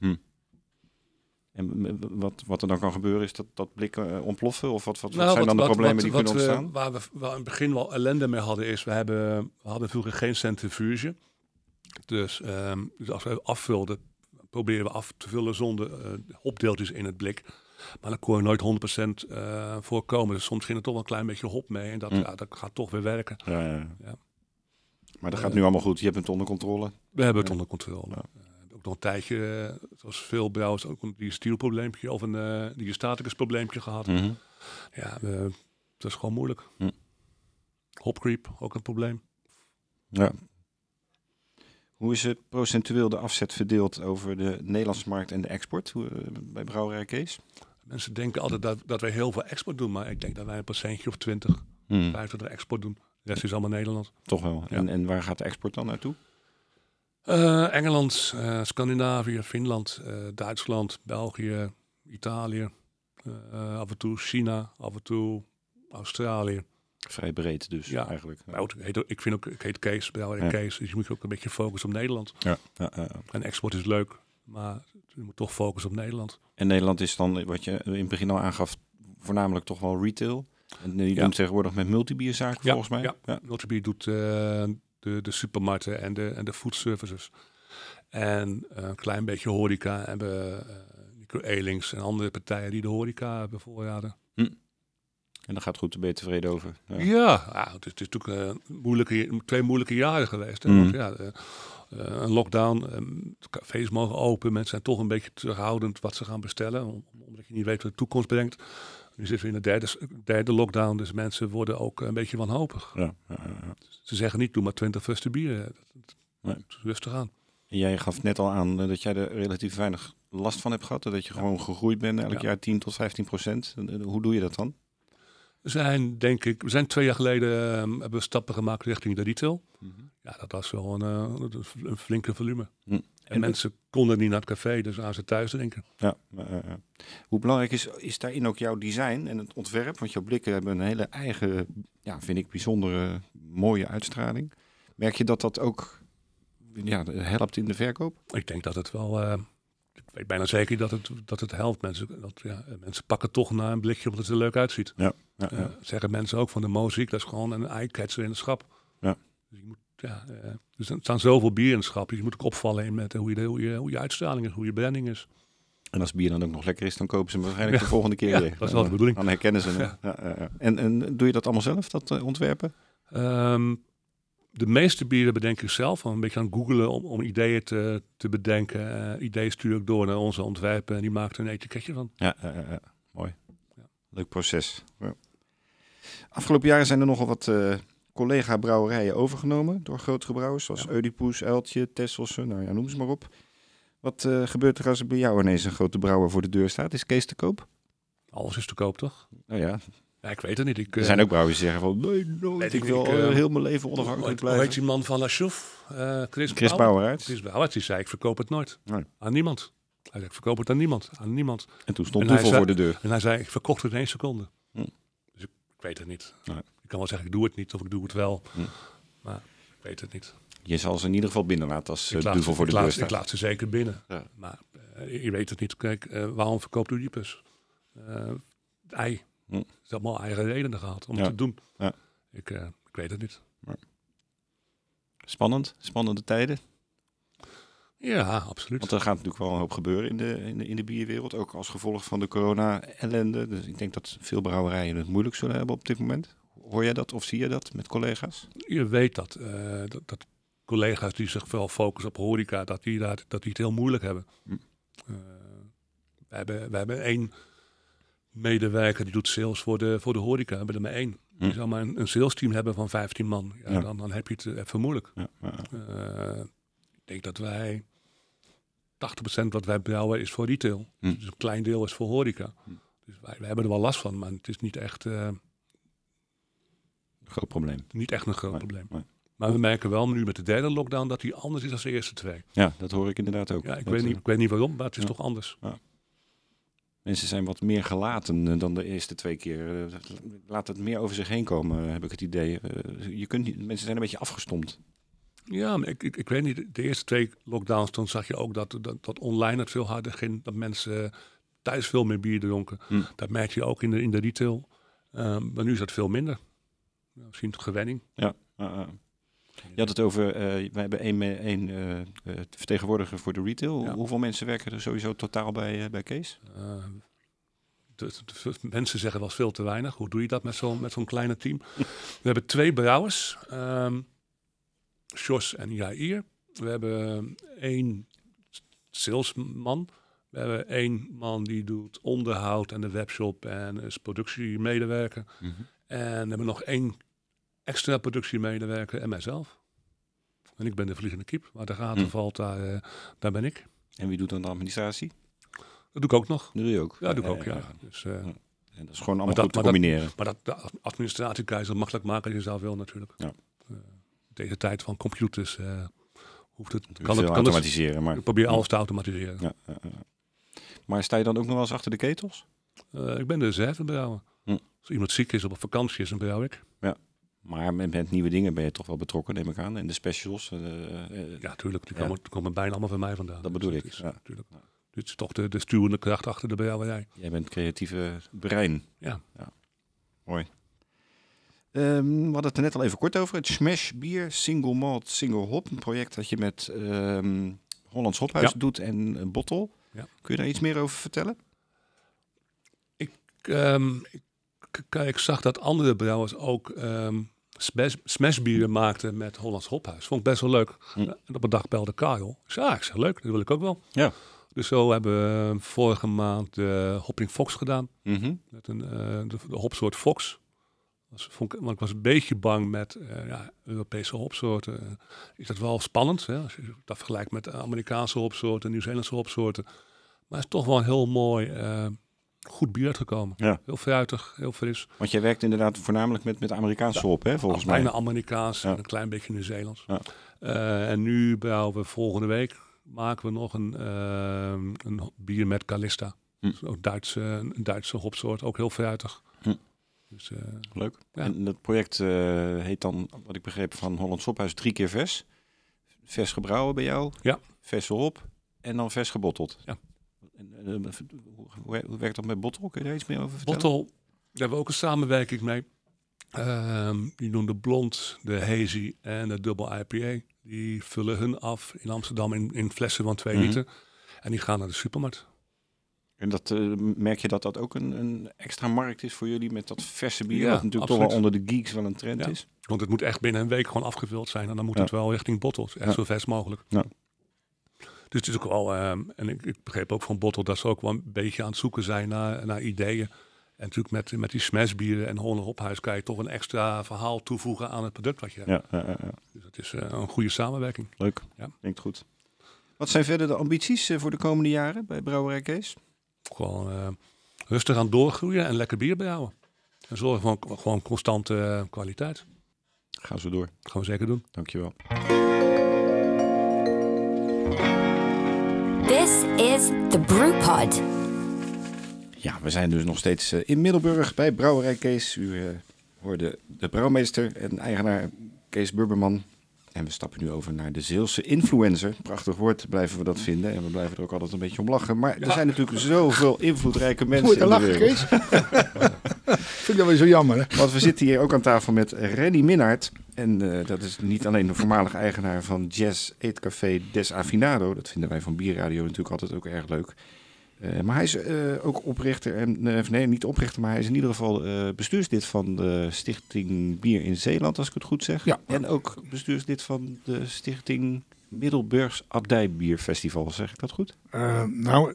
Speaker 4: En wat, wat er dan kan gebeuren is dat, dat blikken eh, ontploffen? Of wat, wat,
Speaker 6: Nou,
Speaker 4: zijn dan de problemen die kunnen
Speaker 6: we-
Speaker 4: ontstaan?
Speaker 6: waar we waar we in het begin wel ellende mee hadden is, we, hebben, we hadden vroeger geen centrifuge. Dus, ehm, dus als we afvulden, proberen we af te vullen zonder eh, hopdeeltjes in het blik. Maar dan kon je nooit 100% eh voorkomen. Dus soms ging er toch wel een klein beetje hop mee. En dat,
Speaker 4: Hm.
Speaker 6: ja, dat gaat toch weer werken.
Speaker 4: Ja, ja. Maar dat gaat nu allemaal goed. Je hebt het onder controle.
Speaker 6: We hebben het onder controle. Eh, ook nog een tijdje, eh, zoals veel brouwers, ook een diastielprobleempje of een uh, diastaticus probleempje gehad.
Speaker 4: Mhm.
Speaker 6: Ja, eh, dat is gewoon moeilijk.
Speaker 4: Hm.
Speaker 6: Hopcreep, ook een probleem.
Speaker 4: Ja. Hoe is het procentueel de afzet verdeeld over de Nederlandse markt en de export hoe, eh, bij Brouwerij Kees?
Speaker 6: Mensen denken altijd dat, dat wij heel veel export doen, maar ik denk dat wij een procentje of 20,
Speaker 4: Hmm,
Speaker 6: 25 export doen. De rest is allemaal Nederland.
Speaker 4: toch wel.
Speaker 6: Ja.
Speaker 4: En, en waar gaat de export dan naartoe?
Speaker 6: Eh, Engeland, eh, Scandinavië, Finland, eh, Duitsland, België, Italië, af en toe China, af en toe Australië.
Speaker 4: Vrij breed dus
Speaker 6: Ja.
Speaker 4: eigenlijk.
Speaker 6: Nou, ik, vind ook, ik heet Kees,
Speaker 4: Ja.
Speaker 6: Kees, dus je moet je ook een beetje focussen op Nederland.
Speaker 4: Ja.
Speaker 6: En export is leuk, maar je moet toch focussen op Nederland.
Speaker 4: En Nederland is dan, wat je in het begin al aangaf, voornamelijk toch wel retail. En die doen tegenwoordig met multibierzaken volgens mij.
Speaker 6: ja.
Speaker 4: Ja.
Speaker 6: Multibier doet de, de supermarkten en de, en de food services. En eh, een klein beetje horeca hebben eh Nico Elings en andere partijen die de horeca hebben voorraden.
Speaker 4: En dat gaat goed, daar ben je tevreden over. Ja.
Speaker 6: Het, is, het is natuurlijk eh, moeilijke, twee moeilijke jaren geweest. Hè? Want, ja, eh, eh, een lockdown, eh, cafés mogen open, mensen zijn toch een beetje terughoudend wat ze gaan bestellen, om- omdat je niet weet wat de toekomst brengt. Nu zitten we in de derde, derde lockdown, dus mensen worden ook een beetje wanhopig.
Speaker 4: Ja, ja, ja.
Speaker 6: Ze zeggen niet, doe maar 20 fuste bieren. Dat- dat-
Speaker 4: Nee.
Speaker 6: Rustig aan.
Speaker 4: Jij gaf net al aan eh, dat jij er relatief weinig last van hebt gehad. Dat je gewoon gegroeid bent elk
Speaker 6: Ja.
Speaker 4: jaar 10 tot 15 procent. En, eh, Hoe doe je dat dan?
Speaker 6: We zijn, denk ik, we zijn twee jaar geleden ehm, hebben we stappen gemaakt richting de retail. Ja, dat was wel een, eh, een flinke volume.
Speaker 4: Hm.
Speaker 6: En,
Speaker 4: En-
Speaker 6: mensen konden niet naar het café, dus aan ze thuis drinken.
Speaker 4: Ja, eh, eh, hoe belangrijk is, is daarin ook jouw design en het ontwerp? Want jouw blikken hebben een hele eigen, ja, vind ik, bijzondere mooie uitstraling. Merk je dat dat ook ja, helpt in de verkoop?
Speaker 6: Ik denk dat het wel. eh, ik weet bijna zeker dat het, dat het helpt. Mensen, dat, ja, mensen pakken toch naar een blikje omdat het er leuk uitziet.
Speaker 4: Ja, ja,
Speaker 6: zeggen mensen ook van de muziek, dat is gewoon een eye-catcher in het schap.
Speaker 4: Ja.
Speaker 6: Dus, je moet, ja, eh, dus er staan zoveel bier in het schap. Dus je moet ook opvallen in met hoe je, de- hoe, je, hoe je uitstraling is, hoe je branding is.
Speaker 4: En als bier dan ook nog lekker is, dan kopen ze hem waarschijnlijk
Speaker 6: Ja.
Speaker 4: de volgende keer
Speaker 6: Ja,
Speaker 4: weer.
Speaker 6: dat is wel de bedoeling.
Speaker 4: Dan herkennen ze hem.
Speaker 6: Ja.
Speaker 4: Ja, ja, ja. En, en doe je dat allemaal zelf, dat eh, ontwerpen?
Speaker 6: Ehm, de meeste bieren bedenk ik zelf. Een beetje aan googelen om, om ideeën te, te bedenken. Eh, ideeën stuur ik door naar onze ontwerpen en die maakt er een etiketje van.
Speaker 4: Ja, ja, ja, ja. mooi.
Speaker 6: Ja.
Speaker 4: Leuk proces. Ja. Afgelopen jaren zijn er nogal wat eh, collega-brouwerijen overgenomen door grotere brouwers, zoals
Speaker 6: Ja.
Speaker 4: Oedipus, Uiltje, Tesselse, nou ja, noem ze maar op. Wat eh, gebeurt er als er bij jou ineens een grote brouwer voor de deur staat? Is Kees te koop?
Speaker 6: Alles is te koop, toch?
Speaker 4: Nou ja,
Speaker 6: Ja, ik weet het niet. Ik,
Speaker 4: er
Speaker 6: eh,
Speaker 4: zijn ook brouwers die zeggen van, nee, nooit,
Speaker 6: Weet
Speaker 4: ik
Speaker 6: ik
Speaker 4: wil eh,
Speaker 6: eh,
Speaker 4: heel mijn leven onafhankelijk blijven.
Speaker 6: die man van La Chouf? Eh, Chris,
Speaker 4: Chris. Brouweruit.
Speaker 6: Chris Brouwer, die zei, ik verkoop het nooit.
Speaker 4: Nee.
Speaker 6: Aan niemand. Hij zei, ik verkoop het aan niemand. Aan niemand.
Speaker 4: En toen stond
Speaker 6: hij
Speaker 4: voor de deur.
Speaker 6: En hij zei, ik verkocht het in één seconde.
Speaker 4: Hm.
Speaker 6: Dus ik, ik weet het niet.
Speaker 4: Nee.
Speaker 6: Ik kan wel zeggen, ik doe het niet of ik doe het wel.
Speaker 4: Hm.
Speaker 6: Maar ik weet het niet.
Speaker 4: Je zal ze in ieder geval binnenlaten als
Speaker 6: Ik
Speaker 4: uh, Duvel voor de deur
Speaker 6: laat, ik
Speaker 4: staat.
Speaker 6: laat ze zeker binnen.
Speaker 4: Ja.
Speaker 6: Maar eh, je weet het niet. Kijk, eh, waarom verkoopt Oedipus? Eh het ei.
Speaker 4: Hm.
Speaker 6: Ze heeft allemaal eigen redenen gehad om
Speaker 4: Ja.
Speaker 6: het te doen.
Speaker 4: Ja.
Speaker 6: Ik, ik weet het niet.
Speaker 4: Spannend, spannende tijden.
Speaker 6: Ja, absoluut.
Speaker 4: Want er gaat natuurlijk wel een hoop gebeuren in de, in de, in de bierwereld. Ook als gevolg van de corona-ellende. Dus ik denk dat veel brouwerijen het moeilijk zullen hebben op dit moment. Hoor jij dat of zie je dat met collega's?
Speaker 6: je weet dat, eh, dat, dat collega's die zich vooral focussen op horeca, dat die, daar, dat die het heel moeilijk hebben.
Speaker 4: Hm.
Speaker 6: Eh, we, hebben, we hebben één medewerker die doet sales voor de, voor de horeca. We hebben er maar één.
Speaker 4: Hm.
Speaker 6: Je zou maar een, een sales team hebben van 15 man. Ja,
Speaker 4: Ja.
Speaker 6: Dan, dan heb je het even moeilijk.
Speaker 4: Ja,
Speaker 6: Eh, ik denk dat wij 80% wat wij brouwen is voor retail.
Speaker 4: Hm.
Speaker 6: Dus een klein deel is voor horeca.
Speaker 4: Hm.
Speaker 6: Dus wij, wij hebben er wel last van, maar het is niet echt,
Speaker 4: groot probleem.
Speaker 6: niet echt een groot
Speaker 4: Nee,
Speaker 6: probleem.
Speaker 4: nee.
Speaker 6: Maar we merken wel nu met de derde lockdown dat die anders is dan de eerste twee.
Speaker 4: Ja, dat hoor ik inderdaad ook.
Speaker 6: Ja, ik,
Speaker 4: Dat,
Speaker 6: weet
Speaker 4: eh,
Speaker 6: niet, ik weet niet waarom, maar het is
Speaker 4: ja.
Speaker 6: toch anders.
Speaker 4: Mensen zijn wat meer gelaten eh, dan de eerste twee keer. Eh, Laat het meer over zich heen komen, eh, heb ik het idee. Eh, Je kunt niet, mensen zijn een beetje afgestompt.
Speaker 6: Ja, maar ik, ik, ik weet niet, de eerste twee lockdowns, toen zag je ook dat, dat, dat online het veel harder ging. Dat mensen thuis veel meer bier dronken.
Speaker 4: Hm.
Speaker 6: Dat merk je ook in de, in de retail. Ehm, maar nu is dat veel minder. Ja, misschien gewenning.
Speaker 4: Ja. uh. Je had het over, uh, wij hebben één, één uh, vertegenwoordiger voor de retail.
Speaker 6: Ja.
Speaker 4: Hoeveel mensen werken er sowieso totaal bij, bij Kees?
Speaker 6: De, de, de, mensen zeggen wel veel te weinig. Hoe doe je dat met zo'n met zo'n kleine team? We hebben twee brouwers, um, Jos en Jair. We hebben één salesman. We hebben één man die doet onderhoud en de webshop en is productiemedewerker.
Speaker 4: Mhm.
Speaker 6: Mm -hmm. En hebben nog één extra productiemedewerker en mijzelf. En ik ben de vliegende kip. Waar de gaten
Speaker 4: Mm.
Speaker 6: valt, daar, uh, daar ben ik.
Speaker 4: En wie doet dan de administratie?
Speaker 6: Dat doe ik ook nog.
Speaker 4: Dat doe je ook?
Speaker 6: Ja, doe ik ook, ja. Dus, uh,
Speaker 4: ja. En dat is gewoon allemaal goed te
Speaker 6: maar
Speaker 4: combineren.
Speaker 6: Dat, maar dat de administratie kan je zo makkelijk maken als je zelf wil natuurlijk.
Speaker 4: Ja.
Speaker 6: Uh, deze tijd van computers uh, hoeft het...
Speaker 4: Kan het, kan automatiseren. Het, maar,
Speaker 6: ik probeer alles te automatiseren.
Speaker 4: Ja, maar sta je dan ook nog wel eens achter de ketels?
Speaker 6: Ik ben de reservebrouwer. Als iemand ziek is of op vakantie is, dan brouw ik.
Speaker 4: Ja. Maar met, met, nieuwe dingen ben je toch wel betrokken, neem ik aan. En de specials. Uh,
Speaker 6: ja, natuurlijk. Die, komen, die komen bijna allemaal van mij vandaan.
Speaker 4: Dat bedoel
Speaker 6: dus
Speaker 4: ik.
Speaker 6: Is,
Speaker 4: ja.
Speaker 6: natuurlijk. Dit is toch de, de stuwende kracht achter de brouwerij.
Speaker 4: Jij bent creatieve brein.
Speaker 6: Ja.
Speaker 4: ja. Mooi. Um, we hadden het er net al even kort over. Het Smash Bier Single Malt Single Hop. Een project dat je met um, Hollands Hophuis ja. doet en een bottel.
Speaker 6: Ja.
Speaker 4: Kun je daar iets meer over vertellen?
Speaker 6: Ik, um, ik, ik, zag dat andere brouwers ook smash, smashbieren maakten met Hollands Hophuis. Vond ik best wel leuk. Hm. En op een dag belde Karel. Ik zei, ah, ik zeg, leuk, dat wil ik ook wel.
Speaker 4: Ja.
Speaker 6: Dus zo hebben we vorige maand de Hopping Fox gedaan.
Speaker 4: Mm -hmm.
Speaker 6: Met een, uh, de, de hopsoort Fox. Was, vond ik, want ik was een beetje bang met uh, ja, Europese hopsoorten. Is dat wel spannend, hè? als je dat vergelijkt met Amerikaanse hopsoorten, Nieuw-Zeelandse hopsoorten. Maar het is toch wel een heel mooi, uh, goed bier uitgekomen.
Speaker 4: Ja.
Speaker 6: Heel fruitig, heel fris.
Speaker 4: Want jij werkt inderdaad voornamelijk met, met Amerikaanse hop, hè, volgens mij.
Speaker 6: Bijna Amerikaans en een klein beetje Nieuw-Zeelands.
Speaker 4: Ja.
Speaker 6: en nu brouwen we volgende week maken we nog een, een bier met Calista.
Speaker 4: Hm.
Speaker 6: Ook Duitse, een Duitse hopsoort, ook heel fruitig.
Speaker 4: Hm.
Speaker 6: Dus, uh,
Speaker 4: Leuk.
Speaker 6: Ja.
Speaker 4: En dat project heet dan, wat ik begreep, van Holland Sophuis drie keer vers. Vers gebrouwen bij jou.
Speaker 6: Ja.
Speaker 4: Vers erop. En dan vers gebotteld.
Speaker 6: Ja.
Speaker 4: En, uh, hoe, hoe, werkt dat met bottel? Kun je daar iets meer over vertellen?
Speaker 6: Bottle, daar hebben we ook een samenwerking mee. Uh, die doen de blond, de hazy en de dubbel IPA. Die vullen hun af in Amsterdam in, in flessen van 2 mm -hmm. liter. En die gaan naar de supermarkt.
Speaker 4: En dat, uh, merk je dat dat ook een, een, extra markt is voor jullie met dat verse bier?
Speaker 6: Ja,
Speaker 4: wat natuurlijk
Speaker 6: absoluut.
Speaker 4: toch wel onder de geeks wel een trend
Speaker 6: ja.
Speaker 4: is.
Speaker 6: Want het moet echt binnen een week gewoon afgevuld zijn. En dan moet
Speaker 4: Ja.
Speaker 6: het wel richting bottles. Echt zo vers mogelijk. Dus het is ook wel... ehm, en ik, ik begreep ook van Bottle dat ze ook wel een beetje aan het zoeken zijn naar, naar ideeën. En natuurlijk met, met die smashbieren en Holland Hophuis kan je toch een extra verhaal toevoegen aan het product wat je hebt.
Speaker 4: Ja, ja, ja.
Speaker 6: Dus het is eh, een goede samenwerking.
Speaker 4: leuk.
Speaker 6: Ja.
Speaker 4: Klinkt goed. Wat zijn verder de ambities eh, voor de komende jaren bij Brouwerij Kees?
Speaker 6: Gewoon eh, rustig aan doorgroeien en lekker bier brouwen. En zorgen voor gewoon constante eh, kwaliteit.
Speaker 4: Gaan ze door.
Speaker 6: Dat gaan we zeker doen.
Speaker 4: Dankjewel.
Speaker 3: This is the Brewpod.
Speaker 4: Ja, we zijn dus nog steeds eh, in Middelburg bij Brouwerij Kees. U eh, hoorde de brouwmeester en eigenaar Kees Burberman. En we stappen nu over naar de Zeelse influencer. Prachtig woord blijven we dat vinden. En we blijven er ook altijd een beetje om lachen. Maar er zijn natuurlijk zoveel invloedrijke mensen
Speaker 7: Moet je
Speaker 4: in de
Speaker 7: lachen,
Speaker 4: wereld.
Speaker 7: Kees? Vind ik dat weer zo jammer, hè?
Speaker 4: Want we zitten hier ook aan tafel met Renny Minnaert. En eh, dat is niet alleen de voormalige eigenaar van Jazz Eetcafé Des Afinado. Dat vinden wij van Bierradio natuurlijk altijd ook erg leuk. Eh, maar hij is eh, ook oprichter, en, nee niet oprichter, maar hij is in ieder geval bestuurslid van de Stichting Bier in Zeeland, als ik het goed zeg.
Speaker 7: Ja.
Speaker 4: En ook bestuurslid van de Stichting Middelburgs Abdijbierfestival, zeg ik dat goed?
Speaker 7: Nou,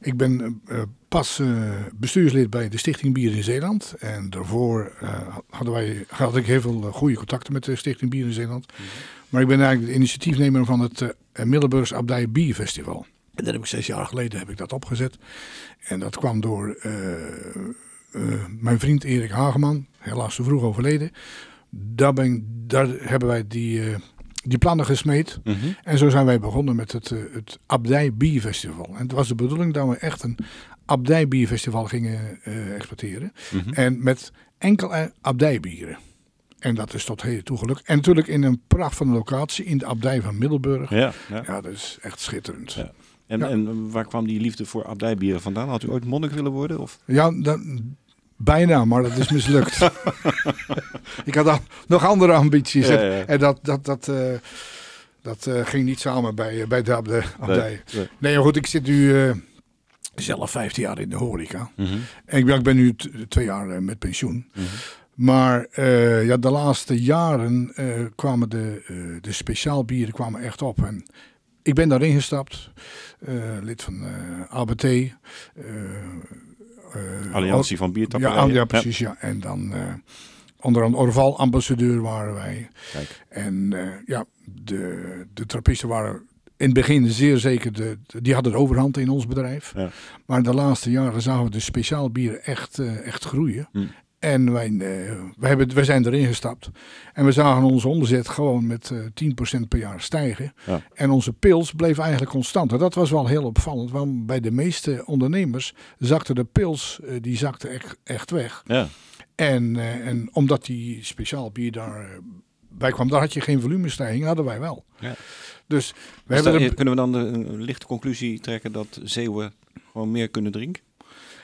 Speaker 7: ik ben pas eh, bestuurslid bij de Stichting Bier in Zeeland. En daarvoor eh, hadden wij, had ik heel veel eh, goede contacten met de Stichting Bier in Zeeland. Maar ik ben eigenlijk de initiatiefnemer van het eh Middelburgs Abdij Bierfestival. En dat heb ik zes jaar geleden heb ik dat opgezet. En dat kwam door mijn vriend Erik Hageman, helaas te vroeg overleden. Daar, ben, daar hebben wij die, die plannen gesmeed. En zo zijn wij begonnen met het, het Abdij Bierfestival. En het was de bedoeling dat we echt een Abdij Bierfestival gingen eh exploiteren. En met enkel abdijbieren. En dat is tot heden toe gelukt. En natuurlijk in een pracht van locatie in de abdij van Middelburg. Ja,
Speaker 4: Ja, ja.
Speaker 7: dat is echt schitterend.
Speaker 4: Ja. En,
Speaker 7: Ja.
Speaker 4: en waar kwam die liefde voor abdijbieren vandaan? Had u ooit monnik willen worden? Of?
Speaker 7: Ja, dat, bijna, maar dat is mislukt. ik had al, nog andere ambities.
Speaker 4: Ja,
Speaker 7: en-
Speaker 4: ja.
Speaker 7: En dat, dat, dat, eh, dat eh, ging niet samen bij, bij de abdij.
Speaker 4: nee.
Speaker 7: Goed, ik zit nu zelf 15 jaar in de horeca.
Speaker 4: Mhm.
Speaker 7: En ik ben, ik ben nu twee jaar eh, met pensioen. Maar eh, ja, de laatste jaren eh, kwamen de, eh, de speciaalbieren kwamen echt op. En ik ben daarin gestapt. lid van ABT.
Speaker 4: Alliantie van
Speaker 7: ja,
Speaker 4: biertapperijen.
Speaker 7: ja, precies. Ja. En dan onder een Orval ambassadeur waren wij.
Speaker 4: Kijk.
Speaker 7: En ja, de, de trappisten waren in het begin zeer zeker, de, die hadden de overhand in ons bedrijf.
Speaker 4: Ja.
Speaker 7: Maar de laatste jaren zagen we de speciaalbieren echt, eh, echt groeien.
Speaker 4: Hm.
Speaker 7: En wij, eh, wij, hebben, wij zijn erin gestapt. En we zagen onze omzet gewoon met eh 10% per jaar stijgen.
Speaker 4: Ja.
Speaker 7: En onze pils bleef eigenlijk constant. En dat was wel heel opvallend. Want bij de meeste ondernemers zakte de pils die zakte echt, echt weg.
Speaker 4: Ja.
Speaker 7: En, en omdat die speciaal bier daar bij kwam, daar had je geen volumestijging, hadden wij wel.
Speaker 4: Ja.
Speaker 7: Dus we
Speaker 4: Dus
Speaker 7: hebben
Speaker 4: daar-
Speaker 7: er,
Speaker 4: kunnen we dan de, een lichte conclusie trekken dat Zeeuwen gewoon meer kunnen drinken?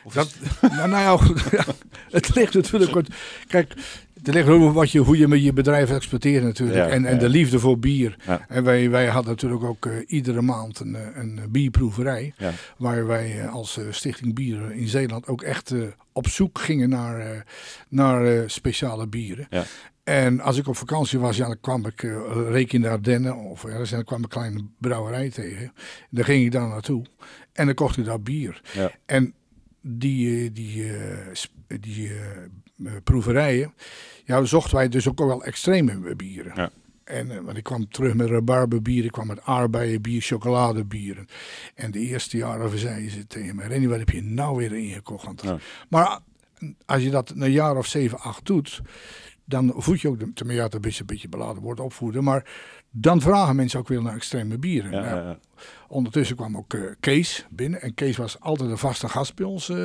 Speaker 4: Of
Speaker 7: dat,
Speaker 4: is-
Speaker 7: nou, nou ja, het ligt natuurlijk. wat- Kijk, het ligt ook wat je, hoe je met je bedrijf exploiteert natuurlijk.
Speaker 4: Ja,
Speaker 7: en, en
Speaker 4: ja.
Speaker 7: de liefde voor bier.
Speaker 4: Ja.
Speaker 7: En wij, wij hadden natuurlijk ook eh, iedere maand een, eh, een bierproeverij.
Speaker 4: Ja.
Speaker 7: Waar wij eh, als Stichting Bieren in Zeeland ook echt eh, op zoek gingen naar, eh, naar eh, speciale bieren. En als ik op vakantie was, ja, dan kwam ik uh, reek in de Ardennen of ergens en dan kwam ik een kleine brouwerij tegen. Dan ging ik daar naartoe en dan kocht ik daar bier.
Speaker 4: Ja.
Speaker 7: En die, eh, die, eh, die eh, proeverijen, ja, zochten wij dus ook wel extreme bieren.
Speaker 4: Ja.
Speaker 7: En, want ik kwam terug met rabarberbier, ik kwam met aardbeienbier, chocoladebieren. En de eerste jaren zeiden ze tegen mij, Rennie, wat heb je nou weer ingekocht?
Speaker 4: Ja.
Speaker 7: Maar als je dat een jaar of zeven, acht doet, dan voed je ook, de, tenminste ja, het een beetje, een beetje beladen wordt opvoeden, maar dan vragen mensen ook weer naar extreme bieren.
Speaker 4: Ja,
Speaker 7: Nou,
Speaker 4: ja.
Speaker 7: Ondertussen kwam ook eh, Kees binnen. En Kees was altijd een vaste gast bij ons eh,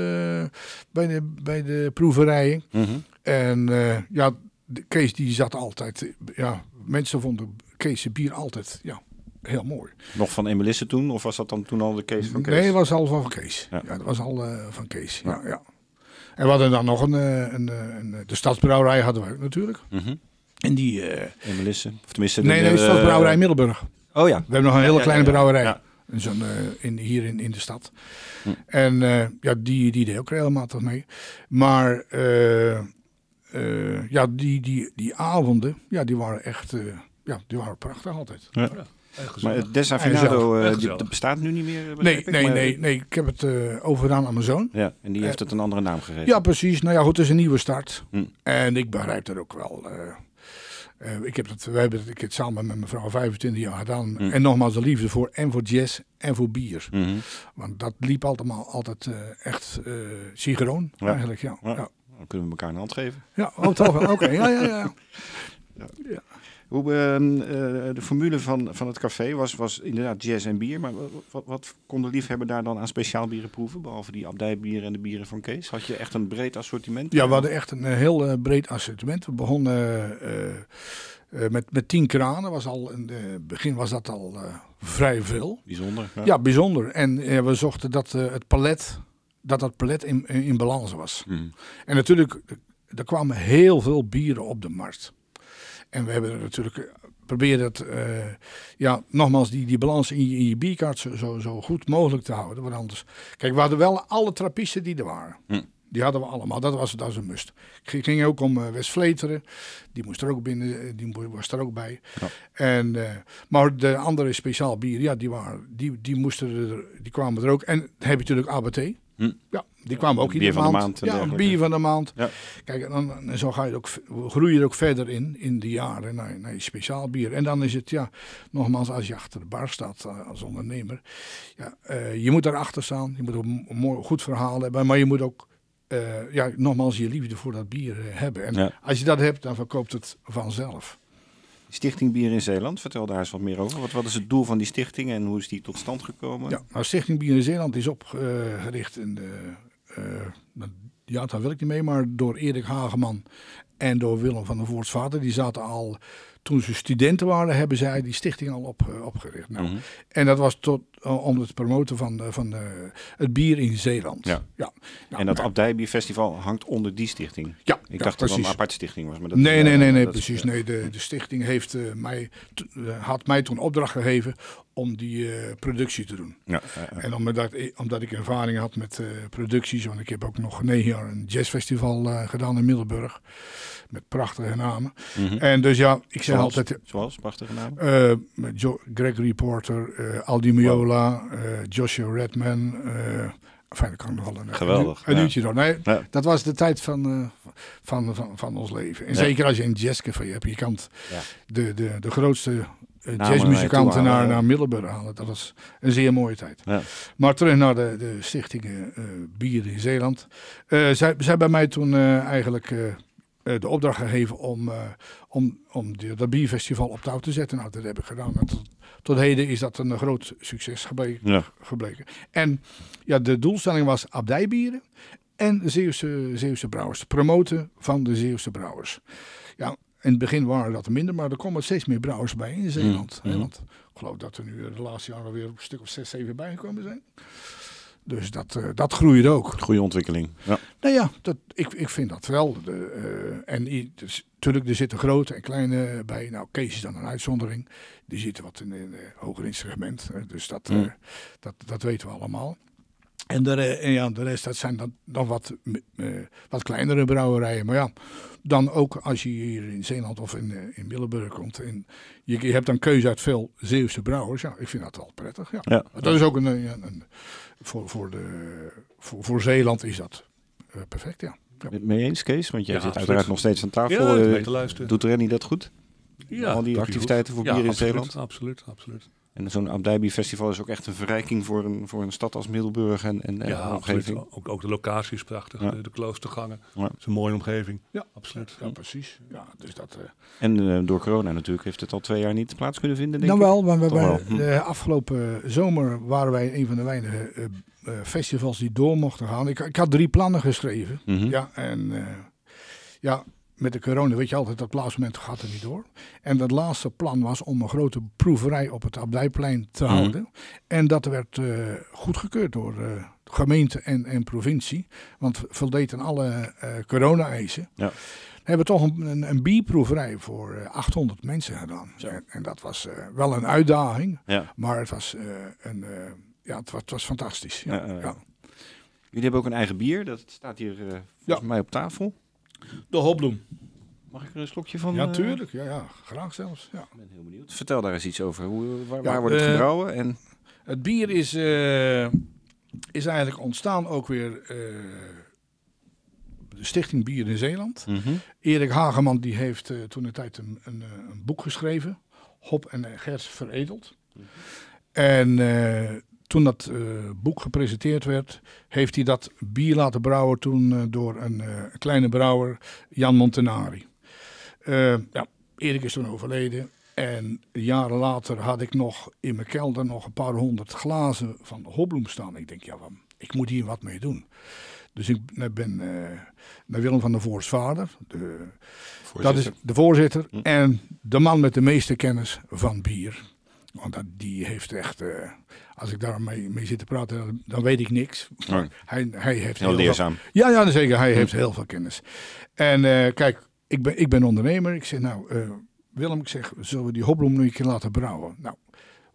Speaker 7: bij, de, bij de proeverijen.
Speaker 4: Mhm.
Speaker 7: En eh, ja, de- Kees die zat altijd... Ja, mensen vonden Kees' bier altijd ja, heel mooi.
Speaker 4: Nog van Emelisse toen? Of was dat dan toen al de Kees van Kees?
Speaker 7: Nee, dat was al van Kees.
Speaker 4: Ja.
Speaker 7: Ja, dat was al van Kees. Ja. Ja, En we hadden dan nog een... eh, een, eh, een de stadsbrouwerij hadden we ook natuurlijk.
Speaker 4: Mhm.
Speaker 7: En die... eh,
Speaker 4: Emelisse? Of tenminste...
Speaker 7: nee,
Speaker 4: de-
Speaker 7: nee, de
Speaker 4: de-
Speaker 7: stadsbrouwerij Middelburg.
Speaker 4: Oh ja.
Speaker 7: We hebben nog een hele
Speaker 4: Ja,
Speaker 7: kleine
Speaker 4: ja, ja.
Speaker 7: brouwerij.
Speaker 4: Ja.
Speaker 7: Zo'n, eh, in, hier in, in de stad.
Speaker 4: Hm.
Speaker 7: En eh, ja, die, die deed ook regelmatig mee. Maar eh, eh, ja, die, die, die avonden, ja, die waren echt eh, ja, die waren prachtig altijd.
Speaker 4: Ja. Maar het Desafinado,
Speaker 7: gezellig.
Speaker 4: eh, dat bestaat nu niet meer?
Speaker 7: Nee,
Speaker 4: ik,
Speaker 7: nee,
Speaker 4: maar-
Speaker 7: nee, nee. Ik heb het eh, overgedaan aan mijn zoon.
Speaker 4: Ja, en die heeft het een andere naam gegeven.
Speaker 7: Ja, precies. Nou ja, goed, het is een nieuwe start.
Speaker 4: Hm.
Speaker 7: En ik begrijp dat ook wel. eh, eh, ik heb het, wij hebben het, ik het samen met mijn vrouw 25 jaar gedaan.
Speaker 4: Hm.
Speaker 7: En nogmaals de liefde voor en voor jazz en voor bier.
Speaker 4: Mhm.
Speaker 7: Want dat liep altijd eh, echt uh, synchroon
Speaker 4: Ja.
Speaker 7: eigenlijk. Ja.
Speaker 4: Ja.
Speaker 7: Ja. Ja.
Speaker 4: Dan kunnen we elkaar een hand geven.
Speaker 7: oh, toch wel. Oké, ja, ja, ja.
Speaker 4: Hoe, ehm, eh, de formule van, van het café was, was inderdaad jazz en bier. Maar wat, wat, kon de liefhebber daar dan aan speciaal bieren proeven? Behalve die abdijbieren en de bieren van Kees. Had je echt een breed assortiment?
Speaker 7: Ja, we hadden echt een eh, heel eh, breed assortiment. We begonnen met, met tien kranen. Was al, in het begin was dat al vrij veel.
Speaker 4: Bijzonder. Ja.
Speaker 7: Ja, bijzonder. En we zochten dat het palet, dat dat palet in, in, balans was.
Speaker 4: Mhm.
Speaker 7: En natuurlijk, er kwamen heel veel bieren op de markt. En we hebben er natuurlijk eh, proberen het, eh, ja, nogmaals, die, die balans in je, in je bierkaart zo, zo, zo goed mogelijk te houden. Want anders, kijk, we hadden wel alle trappisten die er waren.
Speaker 4: Hm.
Speaker 7: Die hadden we allemaal, dat was, dat was een must. Het ging ook om uh, West-Vleteren, die moest er ook binnen, eh, die was er ook bij.
Speaker 4: Ja.
Speaker 7: En, uh, maar de andere speciaal bier, ja, die, waren, die, die, moesten er, die kwamen er ook. En heb je natuurlijk ABT.
Speaker 4: Hm.
Speaker 7: Ja, die kwamen ook iedere maand.
Speaker 4: maand
Speaker 7: ja, een bier van de maand.
Speaker 4: Ja.
Speaker 7: Kijk, en, dan, en zo ga je ook, groei je er ook verder in, in de jaren, naar, naar je speciaal bier. En dan is het, ja, nogmaals, als je achter de bar staat uh, als ondernemer, ja, uh, je moet daarachter staan. Je moet ook een mooi, goed verhaal hebben, maar je moet ook, uh, ja, nogmaals, je liefde voor dat bier uh, hebben. En
Speaker 4: Ja.
Speaker 7: als je dat hebt, dan verkoopt het vanzelf.
Speaker 4: Stichting Bier in Zeeland, vertel daar eens wat meer over. Wat, wat is het doel van die stichting en hoe is die tot stand gekomen?
Speaker 7: Ja, nou, Stichting Bier in Zeeland is opgericht in de, uh, ja, daar wil ik niet mee, maar door Erik Hageman en door Willem van der Voortsvader. Die zaten al, toen ze studenten waren, hebben zij die stichting al op, uh, opgericht. Nou,
Speaker 4: Mhm.
Speaker 7: En dat was tot, eh, om het promoten van, eh, van eh, het bier in Zeeland.
Speaker 4: Ja.
Speaker 7: Ja. Nou,
Speaker 4: en dat
Speaker 7: nou,
Speaker 4: Abdijbierfestival hangt onder die stichting.
Speaker 7: Ja,
Speaker 4: Ik
Speaker 7: ja,
Speaker 4: dacht dat het een aparte stichting was. Maar dat,
Speaker 7: Nee,
Speaker 4: eh,
Speaker 7: nee, nee, nee,
Speaker 4: dat
Speaker 7: precies. Nee, de, de stichting heeft, eh, mij, eh, had mij toen opdracht gegeven om die eh, productie te doen.
Speaker 4: Ja.
Speaker 7: En omdat, ik- omdat ik ervaring had met eh, producties, want ik heb ook nog negen jaar een jazzfestival eh, gedaan in Middelburg. Met prachtige namen.
Speaker 4: Mhm.
Speaker 7: En dus ja, ik zeg
Speaker 4: Zoals?
Speaker 7: altijd,
Speaker 4: Zoals, prachtige naam.
Speaker 7: eh, met jo Gregory Porter, eh, Aldi Miola, eh, Joshua Redman. eh enfin, dat kan nog wel een,
Speaker 4: Geweldig,
Speaker 7: een,
Speaker 4: ja.
Speaker 7: uurtje door. Nee,
Speaker 4: Ja.
Speaker 7: dat was de tijd van, eh, van, van, van ons leven. En
Speaker 4: Ja.
Speaker 7: zeker als je een jazzcafé hebt. Je kan
Speaker 4: Ja.
Speaker 7: de, de, de grootste jazzmuzikanten naar, naar Middelburg halen. Dat was een zeer mooie tijd.
Speaker 4: Ja.
Speaker 7: Maar terug naar de, de stichting Bier in Zeeland. Zij, zij hebben mij toen eigenlijk de opdracht gegeven om, eh, om, om die, dat bierfestival op touw te zetten. Nou, dat heb ik gedaan. Tot, tot heden is dat een groot succes gebleken.
Speaker 4: Ja.
Speaker 7: gebleken. En ja, de doelstelling was abdijbieren en de Zeeuwse, Zeeuwse brouwers. Promoten van de Zeeuwse brouwers. Ja, in het begin waren dat er minder, maar er komen steeds meer brouwers bij in Zeeland. hè,
Speaker 4: mhm.
Speaker 7: want ik geloof dat er nu de laatste jaren weer een stuk of zes, zeven bijgekomen zijn. Dus dat, eh, dat groeit ook.
Speaker 4: Goede ontwikkeling. Ja.
Speaker 7: Nou ja, dat, ik, ik vind dat wel. De, eh, en i- dus, natuurlijk, er zitten grote en kleine bij. Nou, Kees is dan een uitzondering. Die zitten wat in een hoger in segment. hè, dus dat, eh,
Speaker 4: Mm.
Speaker 7: dat, dat weten we allemaal. En de, en ja, de rest, dat zijn dan, dan wat, eh, wat kleinere brouwerijen. Maar ja, dan ook als je hier in Zeeland of in, eh, in Middelburg komt. En je, je hebt dan keuze uit veel Zeeuwse brouwers. Ja, ik vind dat wel prettig. Ja.
Speaker 4: Ja.
Speaker 7: Dat is ook een, een, een- voor, voor, de, voor, voor Zeeland is dat eh, perfect, ja. ja.
Speaker 4: Met mee eens, Kees? Want jij
Speaker 6: Ja,
Speaker 4: zit
Speaker 6: absoluut.
Speaker 4: uiteraard nog steeds aan tafel.
Speaker 6: Ja,
Speaker 4: Eh,
Speaker 6: weet te luisteren.
Speaker 4: Doet Rennie dat goed?
Speaker 6: Ja,
Speaker 4: al die activiteiten
Speaker 6: goed.
Speaker 4: voor bier in
Speaker 6: absoluut,
Speaker 4: Zeeland?
Speaker 6: Absoluut, absoluut.
Speaker 4: En zo'n Abdijbierfestival is ook echt een verrijking voor een, voor een stad als Middelburg en, en,
Speaker 6: Ja,
Speaker 4: de omgeving.
Speaker 6: absoluut. Ook, ook de locatie is prachtig.
Speaker 4: Ja.
Speaker 6: De, de kloostergangen.
Speaker 4: Ja.
Speaker 6: Het is een mooie omgeving.
Speaker 7: Ja.
Speaker 6: absoluut.
Speaker 7: Ja, precies. Ja, dus dat, eh,
Speaker 4: En eh, door corona natuurlijk heeft het al twee jaar niet plaats kunnen vinden, denk
Speaker 7: nou wel, want we
Speaker 4: wel. Hm.
Speaker 7: de afgelopen zomer waren wij een van de weinige eh, eh, festivals die door mochten gaan. Ik, ik had drie plannen geschreven.
Speaker 4: Mhm.
Speaker 7: Ja, en eh, ja, met de corona weet je altijd, dat laatste gaat er niet door. En dat laatste plan was om een grote proeverij op het Abdijplein te
Speaker 4: Mhm.
Speaker 7: houden. En dat werd eh, goedgekeurd door eh, gemeente en, en provincie. Want voldeed aan alle eh, corona-eisen.
Speaker 4: Ja.
Speaker 7: We hebben toch een, een, een bierproeverij voor eh, 800 mensen gedaan. En, en dat was wel een uitdaging,
Speaker 4: Ja.
Speaker 7: maar het was, een, ja, het was, het was fantastisch. Ja.
Speaker 4: Jullie hebben ook een eigen bier, dat staat hier volgens mij op tafel.
Speaker 7: De hopbloem.
Speaker 4: Mag ik er een slokje van?
Speaker 7: Ja,
Speaker 4: eh,
Speaker 7: tuurlijk. Ja, ja, graag zelfs. Ja.
Speaker 4: Ik ben heel benieuwd. Vertel daar eens iets over. Hoe, waar,
Speaker 7: Ja,
Speaker 4: waar wordt het
Speaker 7: eh,
Speaker 4: gebrouwen? En,
Speaker 7: Het bier is, eh, is eigenlijk ontstaan ook weer eh, de Stichting Bier in Zeeland.
Speaker 4: Mhm.
Speaker 7: Erik Hageman die heeft eh, toen een tijd een, een, een boek geschreven. Hop en Gers veredeld. En eh, toen dat eh, boek gepresenteerd werd, heeft hij dat bier laten brouwen toen eh, door een eh, kleine brouwer, Jan Montanari. Eh, ja, Erik is toen overleden. En jaren later had ik nog in mijn kelder nog een paar honderd glazen van Hobloem staan. Ik denk, ja, ik moet hier wat mee doen. Dus ik ben naar Willem van der Voors vader, de, dat is de voorzitter
Speaker 4: Hm.
Speaker 7: en de man met de meeste kennis van bier. Want dat, die heeft echt, als ik daar mee, zit te praten, dan, dan weet ik niks.
Speaker 4: Oh,
Speaker 7: Hij, hij heeft
Speaker 4: heel leerzaam.
Speaker 7: ja, ja, zeker. Hij heeft heel veel kennis. En eh, kijk, ik ben, ik ben ondernemer. Ik zeg, nou, eh, Willem, ik zeg, zullen we die hopbloem nu een keer laten brouwen? Nou,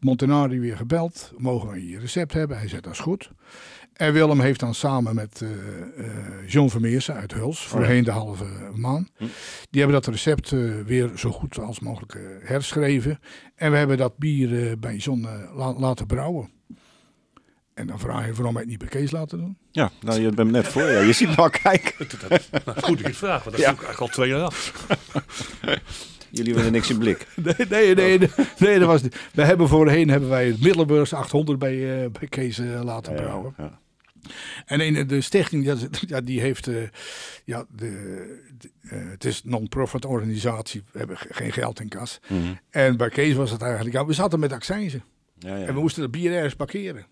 Speaker 7: Montanari weer gebeld. Mogen we je recept hebben? Hij zegt, dat is goed. En Willem heeft dan samen met eh, John Vermeersen uit Huls, voorheen de halve maan.
Speaker 4: Hm.
Speaker 7: Die hebben dat recept weer zo goed als mogelijk herschreven. En we hebben dat bier bij John la- laten brouwen. En dan vraag je waarom wij het niet bij Kees laten doen.
Speaker 4: Ja, nou, je bent net voor. Ja. Je ziet me al kijken.
Speaker 6: Het is goed dat je het vraagt, want dat
Speaker 4: Ja.
Speaker 6: is ook eigenlijk al twee jaar af.
Speaker 4: Jullie willen niks in blik.
Speaker 7: Nee, nee, nee, nee, nee, dat was niet. We hebben voorheen hebben wij het Middelburgs 800 bij, eh, bij Kees eh, laten brouwen.
Speaker 4: Ja.
Speaker 7: En in de stichting, ja, ja, die heeft, eh, ja, de, de, eh, het is een non-profit organisatie, we hebben ge- geen geld in kas.
Speaker 4: Mhm.
Speaker 7: En bij Kees was het eigenlijk, ja, we zaten met accijnsen.
Speaker 4: Ja, ja.
Speaker 7: En we moesten het bier ergens parkeren.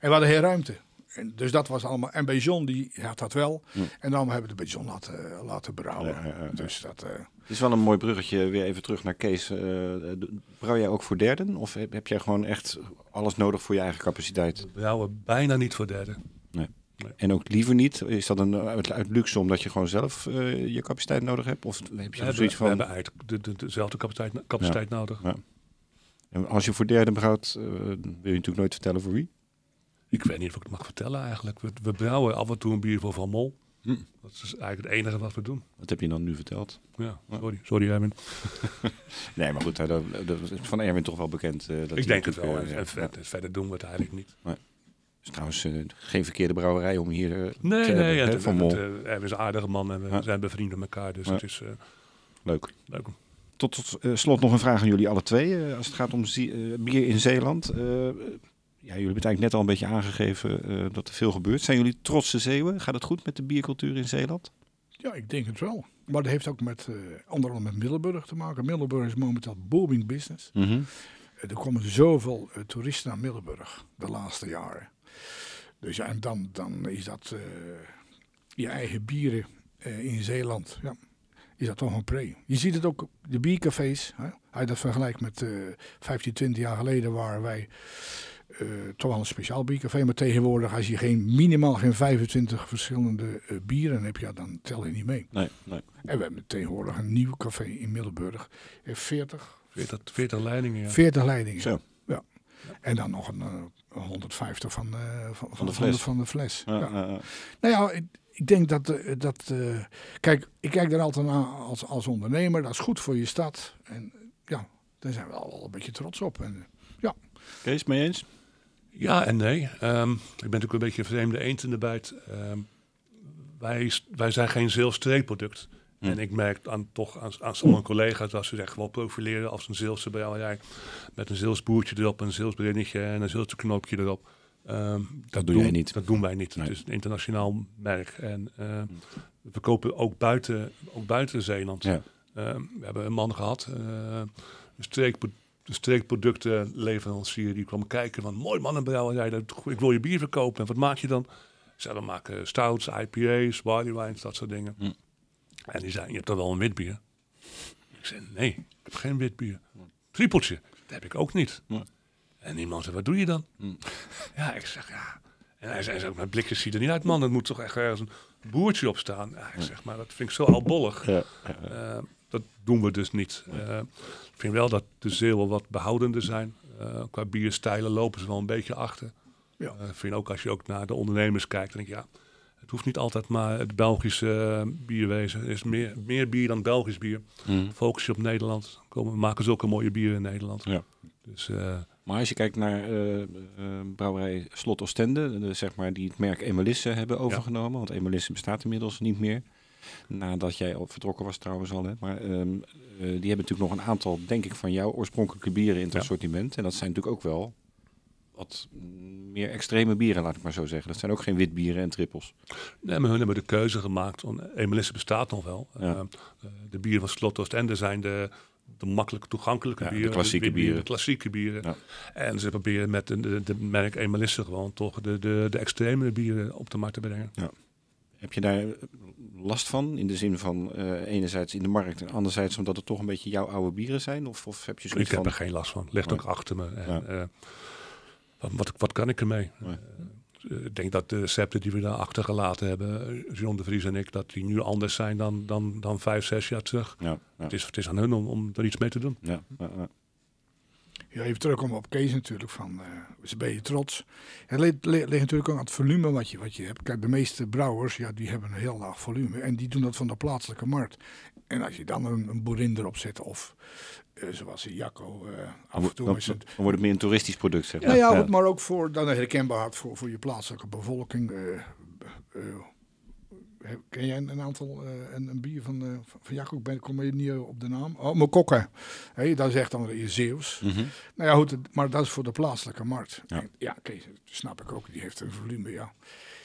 Speaker 7: En we hadden geen ruimte. En dus dat was allemaal. En bij John, die had dat wel.
Speaker 4: Hm.
Speaker 7: En dan hebben we het bij John laten, laten brouwen.
Speaker 4: Ja, ja, ja.
Speaker 7: Dus dat. eh,
Speaker 4: Het is wel een mooi bruggetje weer even terug naar Kees. Eh, d- brouw jij ook voor derden? Of heb, heb jij gewoon echt alles nodig voor je eigen capaciteit?
Speaker 6: We brouwen bijna niet voor derde.
Speaker 4: En ook liever niet? Is dat een, uit, uit luxe omdat je gewoon zelf eh, je capaciteit nodig hebt? Of heb
Speaker 6: We
Speaker 4: je er
Speaker 6: hebben,
Speaker 4: zoiets
Speaker 6: we
Speaker 4: van...
Speaker 6: hebben eigenlijk de, de, dezelfde capaciteit, capaciteit nodig.
Speaker 4: Ja. En als je voor derden brouwt, eh, wil je natuurlijk nooit vertellen voor wie?
Speaker 6: Ik weet niet of ik het mag vertellen eigenlijk. We, we brouwen af en toe een bier voor Van Mol.
Speaker 4: Hm.
Speaker 6: Dat is eigenlijk het enige wat we doen.
Speaker 4: Wat heb je dan nu verteld?
Speaker 6: Ja, sorry, sorry Erwin.
Speaker 4: Nee, maar goed, dat, is van Erwin toch wel bekend. eh, dat
Speaker 6: Ik denk het wel. En,
Speaker 4: eh,
Speaker 6: en verder, verder doen we het eigenlijk niet.
Speaker 4: is trouwens eh, geen verkeerde brouwerij om hier eh, te
Speaker 6: Nee,
Speaker 4: hebben,
Speaker 6: nee.
Speaker 4: van Mol.
Speaker 6: Erwin is een aardige man en we
Speaker 4: Ja.
Speaker 6: zijn bevriend met elkaar. Dus het is
Speaker 4: Leuk.
Speaker 6: leuk.
Speaker 4: Tot, tot slot nog een vraag aan jullie alle twee. als het gaat om bier in Zeeland. Ja, jullie hebben het eigenlijk net al een beetje aangegeven eh, dat er veel gebeurt. Zijn jullie trotse Zeeuwen? Gaat het goed met de biercultuur in Zeeland?
Speaker 7: ja, ik denk het wel. Maar dat heeft ook met, eh onder andere met Middelburg te maken. Middelburg is momenteel booming business.
Speaker 4: Mhm.
Speaker 7: Eh, Er komen zoveel toeristen naar Middelburg de laatste jaren. Dus ja, en dan, dan is dat je eigen bieren in Zeeland. Ja, is dat toch een pre. Je ziet het ook op de biercafés. Hè? Als je dat vergelijkt met eh 15, 20 jaar geleden waren wij eh, toch wel een speciaal biercafé. Maar tegenwoordig als je geen, minimaal geen 25 verschillende eh, bieren hebt, ja, dan tel je niet mee.
Speaker 4: Nee, nee.
Speaker 7: En we hebben tegenwoordig een nieuw café in Middelburg. Heeft 40,
Speaker 6: 40, 40 leidingen, ja.
Speaker 7: 40 leidingen.
Speaker 4: Zo.
Speaker 7: Ja. En dan nog een, eh, een 150 van, eh, van,
Speaker 4: Van de
Speaker 7: van,
Speaker 4: fles.
Speaker 7: van de fles.
Speaker 4: Ja,
Speaker 7: Ja.
Speaker 4: ja, ja.
Speaker 7: Nou ja, ik, ik denk dat... dat eh, kijk, ik kijk er altijd naar als, als ondernemer. Dat is goed voor je stad. En ja, daar zijn we al wel een beetje trots op. En, eh,
Speaker 4: Kees, mee eens?
Speaker 6: Ja en nee. Ehm, ik ben natuurlijk een beetje een vreemde eend in de bijt. Ehm, wij, wij zijn geen streekproduct.
Speaker 4: Hm.
Speaker 6: En ik merk aan, toch aan, aan sommige collega's dat ze zich gewoon profileren als een Zeelse brouwerij. Met een Zeels boertje erop, een Zeels brinnetje en een Zeelse knoopje erop. Ehm, dat,
Speaker 4: doe
Speaker 6: doen,
Speaker 4: jij niet.
Speaker 6: Dat doen wij niet.
Speaker 4: Nee.
Speaker 6: Het is een internationaal merk. En eh, we verkopen ook buiten, ook buiten Zeeland.
Speaker 4: Ja.
Speaker 6: We hebben een man gehad, eh, een streekpro- een streekproductenleverancier, die kwam kijken van mooi man, een brouwerij, dat- ik wil je bier verkopen. En wat maak je dan? Zei, we maken stouts, IPA's, barley wines, dat soort dingen.
Speaker 4: Hm.
Speaker 6: En die zei, je hebt toch wel een wit bier? Ik zei, nee, ik heb geen wit bier. Trippeltje, dat heb ik ook niet. En die man zei, wat doe je dan?
Speaker 4: Hm.
Speaker 6: Ja, ik zeg, ja. En hij zei, mijn blikjes ziet er niet uit, man. Er moet toch echt ergens een boertje op staan. Ja, ik zeg, maar dat vind ik zo albollig.
Speaker 4: Ja,
Speaker 6: Eh, dat doen we dus niet. Eh, ik vind wel dat de Zeeuwen wat behoudender zijn. Eh, qua bierstijlen lopen ze wel een beetje achter.
Speaker 7: Ja.
Speaker 6: Eh, ik vind ook als je ook naar de ondernemers kijkt, denk ik ja, het hoeft niet altijd maar het Belgische eh, bier wezen. Er is meer, meer bier dan Belgisch bier.
Speaker 4: Hm.
Speaker 6: Focus je op Nederland. Komen, we maken zulke mooie bieren in Nederland.
Speaker 4: Ja.
Speaker 6: Dus
Speaker 4: Maar als je kijkt naar eh, brouwerij Slot Ostende, de, zeg maar, die het merk Emelisse hebben overgenomen. Want Emelisse bestaat inmiddels niet meer. Nadat jij al vertrokken was trouwens al. Hè. Maar ehm, eh, die hebben natuurlijk nog een aantal, denk ik, van jouw oorspronkelijke bieren in het
Speaker 6: Ja.
Speaker 4: assortiment. En dat zijn natuurlijk ook wel wat meer extreme bieren, laat ik maar zo zeggen. Dat zijn ook geen witbieren en trippels.
Speaker 6: nee, maar hun hebben de keuze gemaakt. Emelisse bestaat nog wel.
Speaker 4: Ja.
Speaker 6: Eh, de bieren van Slot Oostende zijn de, de makkelijk toegankelijke
Speaker 4: Ja, de
Speaker 6: bieren.
Speaker 4: klassieke bieren.
Speaker 6: De klassieke bieren.
Speaker 4: Ja.
Speaker 6: En ze proberen met de, merk Emelisse gewoon toch de, de, de extreme bieren op de markt te brengen.
Speaker 4: Heb je daar last van? In de zin van eh, enerzijds in de markt en anderzijds omdat het toch een beetje jouw oude bieren zijn? Of, of heb je
Speaker 6: Ik
Speaker 4: zoiets
Speaker 6: heb
Speaker 4: van...
Speaker 6: er geen last van. Ligt ook achter me. En,
Speaker 4: Ja.
Speaker 6: eh, wat, wat, wat kan ik ermee? Eh, ik denk dat de recepten die we daar achtergelaten hebben, John de Vries en ik, dat die nu anders zijn dan, dan, dan vijf, zes jaar terug.
Speaker 4: Ja,
Speaker 6: Het, is, het is aan hun om, om er iets mee te doen.
Speaker 4: ja, ja, ja.
Speaker 7: Ja, even terugkomen op Kees natuurlijk. Van, dus ben je trots? Het ligt, ligt ligt natuurlijk ook aan het volume wat je, wat je hebt. Kijk, de meeste brouwers ja, die hebben een heel laag volume. En die doen dat van de plaatselijke markt. En als je dan een, een boerin erop zet of eh, zoals in Jacco eh, af en toe
Speaker 4: Dan,
Speaker 7: is het...
Speaker 4: dan wordt het meer een toeristisch product, zeg
Speaker 7: Ja,
Speaker 4: maar.
Speaker 7: ja, goed, maar ook voor dan herkenbaarheid voor, voor je plaatselijke bevolking. Ken jij een, een aantal, eh, een, een bier van, eh, van Jacco? Ik ben, kom je niet op de naam. Oh, Mokokke. Hey, dat is echt dan weer Zeeuws.
Speaker 4: Mhm.
Speaker 7: Nou ja, goed, maar dat is voor de plaatselijke markt.
Speaker 4: Ja.
Speaker 7: En Ja, Kees, dat snap ik ook. Die heeft een volume, ja.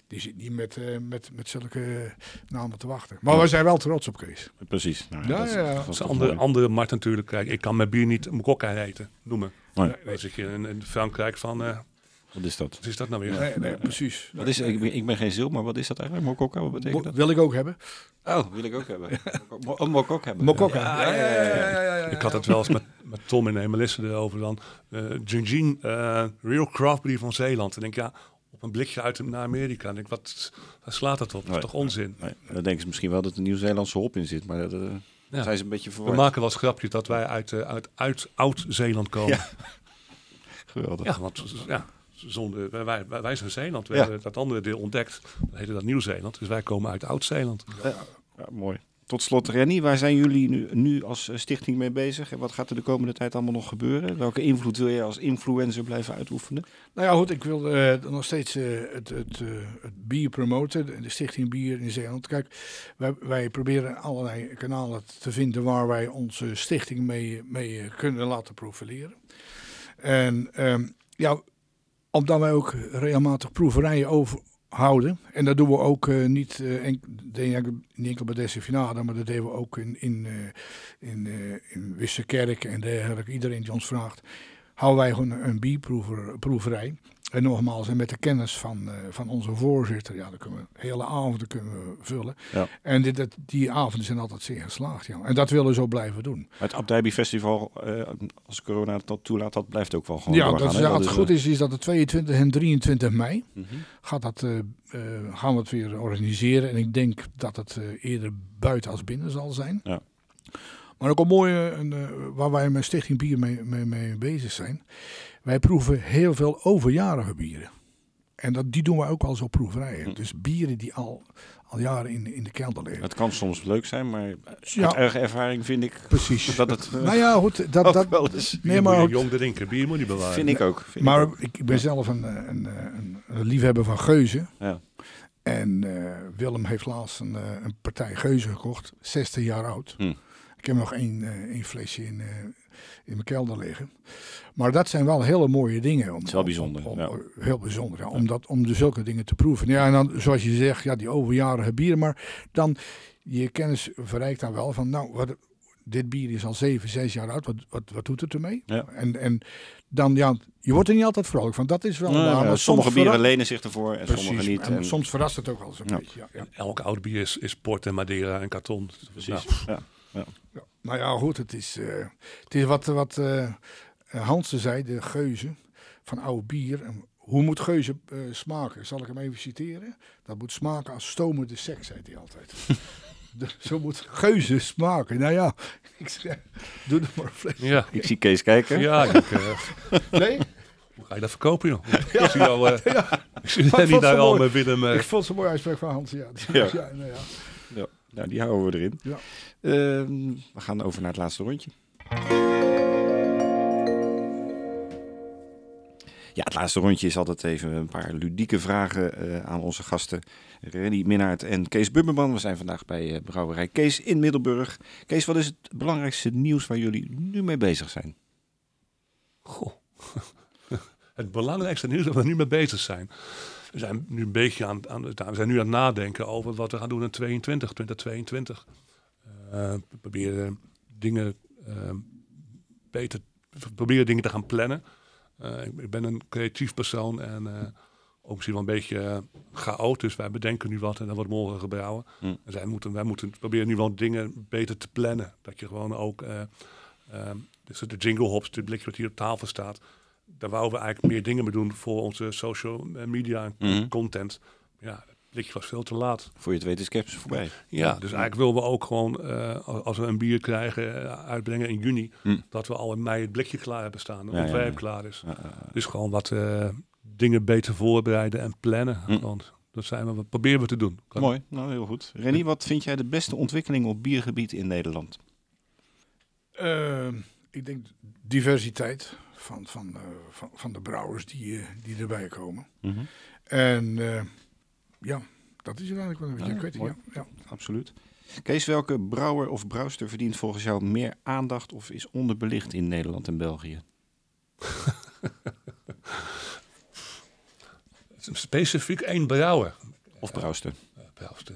Speaker 7: Die zit niet met, eh, met, met zulke namen te wachten. Maar we zijn wel trots op Kees.
Speaker 4: Precies. Nou,
Speaker 7: Ja,
Speaker 4: dat is-
Speaker 7: ja, ja.
Speaker 4: dat
Speaker 6: Dat
Speaker 4: is
Speaker 6: is
Speaker 4: toch
Speaker 6: een andere, andere markt natuurlijk. Kijk, ik kan mijn bier niet Mokokka eten, noemen.
Speaker 4: Nee.
Speaker 6: Dan zit je in, in Frankrijk van, eh
Speaker 4: Wat is dat?
Speaker 6: Wat is dat nou weer?
Speaker 7: Nee, nee, precies.
Speaker 4: Wat is, ik, ben, ik ben geen zil, maar wat is dat eigenlijk? Mokokka, wat betekent dat?
Speaker 7: Wil ik ook hebben.
Speaker 4: Oh, wil ik ook hebben. Mo- Oh, mokok hebben.
Speaker 7: Mokokka.
Speaker 4: Ja, ja, ja, ja, ja.
Speaker 6: Ik had het wel eens met, met Tom en Melissa erover dan. eh Gingin, eh, Real Craft Beer van Zeeland. En denk ja, op een blikje uit naar Amerika. En denk, wat, slaat dat op? Dat
Speaker 4: Nee.
Speaker 6: is toch onzin?
Speaker 4: Nee, dan denken ze misschien wel dat er Nieuw-Zeelandse hop in zit, maar dat, eh,
Speaker 6: Ja.
Speaker 4: zijn ze een beetje
Speaker 6: We
Speaker 4: verward.
Speaker 6: maken wel eens grapjes dat wij uit, uit, uit Oud-Zeeland komen.
Speaker 4: Ja. Geweldig.
Speaker 6: Ja, want ja, zonder, wij, wij, wij zijn Zeeland. We
Speaker 4: Ja.
Speaker 6: hebben dat andere deel ontdekt. Dat heette dat Nieuw-Zeeland. Dus wij komen uit Oud-Zeeland.
Speaker 4: Ja, mooi. Tot slot, Renny, waar zijn jullie nu, nu als eh, stichting mee bezig? En wat gaat er de komende tijd allemaal nog gebeuren? Welke invloed wil je als influencer blijven uitoefenen?
Speaker 7: Nou ja, goed, ik wil eh, nog steeds eh, het, het, eh, het bier promoten, de, Stichting Bier in Zeeland. Kijk, wij, wij proberen allerlei kanalen te vinden waar wij onze stichting mee, mee eh, kunnen laten profileren. En ehm, ja, omdat wij ook regelmatig proeverijen overhouden. En dat doen we ook eh, niet, eh, enk, niet enkel bij Desafinada, maar dat deden we ook in, in, eh, in, in Wissekerk en dergelijke. Iedereen die ons vraagt houden wij gewoon een bierproeverij. En nogmaals, en met de kennis van, eh, van onze voorzitter, ja, dan kunnen we hele avonden kunnen we vullen.
Speaker 4: Ja.
Speaker 7: En dit, dat, die avonden zijn altijd zeer geslaagd. Ja. En dat willen we zo blijven doen.
Speaker 4: Het Abdijbi Festival, eh, als corona dat toelaat, dat blijft ook wel gewoon
Speaker 7: ja,
Speaker 4: doorgaan.
Speaker 7: dat als het
Speaker 4: is,
Speaker 7: goed
Speaker 4: eh,
Speaker 7: is, is dat de 22 en 23 mei.
Speaker 4: mhm.
Speaker 7: Gaat dat, gaan we het weer organiseren. En ik denk dat het eerder buiten als binnen zal zijn.
Speaker 4: Ja.
Speaker 7: Maar ook een mooie, een, waar wij met Stichting Bier mee, mee, mee bezig zijn. Wij proeven heel veel overjarige bieren. En dat, die doen wij ook al zo proeverijen.
Speaker 4: Hm.
Speaker 7: Dus bieren die al, al jaren in, in de kelder liggen.
Speaker 4: Het kan soms leuk zijn, maar
Speaker 7: Ja.
Speaker 4: uit eigen ervaring vind ik
Speaker 7: Precies.
Speaker 4: dat het eh,
Speaker 7: nou ja, goed. Dat,
Speaker 4: ook
Speaker 7: dat,
Speaker 4: wel eens...
Speaker 7: nee,
Speaker 6: Bier
Speaker 7: maar
Speaker 6: moet
Speaker 7: ook-
Speaker 6: je jong drinken. Bier moet je bewaren.
Speaker 4: Vind ik ook. Vind ik
Speaker 7: Maar
Speaker 4: ook.
Speaker 7: ik ben zelf een, eh, een, eh, een, een liefhebber van geuzen.
Speaker 4: Ja.
Speaker 7: En eh, Willem heeft laatst een, eh, een partij geuzen gekocht, 16 jaar oud.
Speaker 4: Hm.
Speaker 7: Ik heb nog één, eh, één flesje in, eh, in mijn kelder liggen. Maar dat zijn wel hele mooie dingen. Om,
Speaker 4: is wel bijzonder,
Speaker 7: om-
Speaker 4: ja.
Speaker 7: Heel bijzonder, ja, om, dat, om de zulke dingen te proeven. Ja, en dan, zoals je zegt, ja, die overjarige bieren. Maar dan, je kennis verrijkt dan wel van, nou, wat, dit bier is al 7, 6 jaar oud. Wat, wat, wat doet het ermee?
Speaker 4: Ja.
Speaker 7: En, en dan, ja, je wordt er niet altijd vrolijk van. Dat is wel
Speaker 4: Nou,
Speaker 7: waar.
Speaker 4: ja, sommige bieren lenen zich ervoor en sommige niet.
Speaker 7: en
Speaker 4: En,
Speaker 7: soms verrast het ook wel eens een
Speaker 4: Ja.
Speaker 7: beetje. Ja, ja.
Speaker 6: Elk oud bier is, is port en madeira en karton.
Speaker 4: precies.
Speaker 6: Nou,
Speaker 4: Ja.
Speaker 7: Ja. Nou ja, goed, het is, eh, het is wat, wat eh Hansen zei, de geuze van oude bier. Hoe moet geuze eh, smaken? Zal ik hem even citeren? Dat moet smaken als stomende seks, zei hij altijd. De- zo moet geuze smaken. Nou ja, ik zeg, doe er maar een fles.
Speaker 6: ja.
Speaker 4: Ik zie Kees kijken.
Speaker 6: Ja, ik, eh,
Speaker 7: Nee,
Speaker 6: hoe ga je dat verkopen, joh? Ik zie jou, eh, ik zie
Speaker 7: Maar ik
Speaker 6: Danny
Speaker 7: vond
Speaker 6: daar
Speaker 7: het
Speaker 6: al
Speaker 7: mooi.
Speaker 6: met Willem. eh,
Speaker 7: ik vond het een mooi uitspraak van Hans. Ja,
Speaker 4: Ja.
Speaker 7: ja. nou ja.
Speaker 4: Nou, die houden we erin.
Speaker 7: Ja.
Speaker 4: Ehm, we gaan over naar het laatste rondje. Ja, het laatste rondje is altijd even een paar ludieke vragen eh, aan onze gasten. Renny Minnaert en Kees Bubberman. We zijn vandaag bij eh, Brouwerij Kees in Middelburg. Kees, wat is het belangrijkste nieuws waar jullie nu mee bezig zijn?
Speaker 6: Goh. Het belangrijkste nieuws waar we nu mee bezig zijn. We zijn nu een beetje aan, aan, we zijn nu aan het nadenken over wat we gaan doen in 22, 2022. Eh, we proberen dingen eh, beter, proberen dingen te gaan plannen. Eh, ik, ik ben een creatief persoon en eh, ook misschien wel een beetje uh, chaot. Dus wij bedenken nu wat en dan wordt morgen gebrouwen.
Speaker 4: Hm.
Speaker 6: En zij moeten, wij moeten proberen nu wel dingen beter te plannen. Dat je gewoon ook, dus de jingle hops, dit blikje wat hier op tafel staat. Daar wouden we eigenlijk meer dingen mee doen voor onze social media en
Speaker 4: Mhm.
Speaker 6: content. Ja, het blikje was veel te laat.
Speaker 4: Voor je het weet is Caps voorbij.
Speaker 6: Ja, dus eigenlijk willen we ook gewoon, eh, als- we een bier krijgen, eh, uitbrengen in juni,
Speaker 4: Hm.
Speaker 6: dat we al in mei het blikje klaar hebben staan, het
Speaker 4: Ja,
Speaker 6: ontwerp
Speaker 4: ja.
Speaker 6: klaar is.
Speaker 4: Ja, ja, ja.
Speaker 6: Dus gewoon wat eh, dingen beter voorbereiden en plannen.
Speaker 4: Hm.
Speaker 6: Want dat zijn we, wat proberen we te doen. Kan-
Speaker 4: Mooi, nou heel goed. Renny, wat vind jij de beste ontwikkeling op biergebied in Nederland?
Speaker 7: Ik denk diversiteit van, van, eh, van, van de brouwers die, eh, die erbij komen.
Speaker 4: Mhm.
Speaker 7: En eh, ja, dat is het eigenlijk wel een beetje.
Speaker 4: Ja,
Speaker 7: ik weet het,
Speaker 4: mooi.
Speaker 7: ja. ja.
Speaker 4: Absoluut. Kees, welke brouwer of brouwster verdient volgens jou meer aandacht of is onderbelicht in Nederland en België?
Speaker 6: Specifiek één brouwer.
Speaker 4: Of brouwster?
Speaker 6: Brouwster,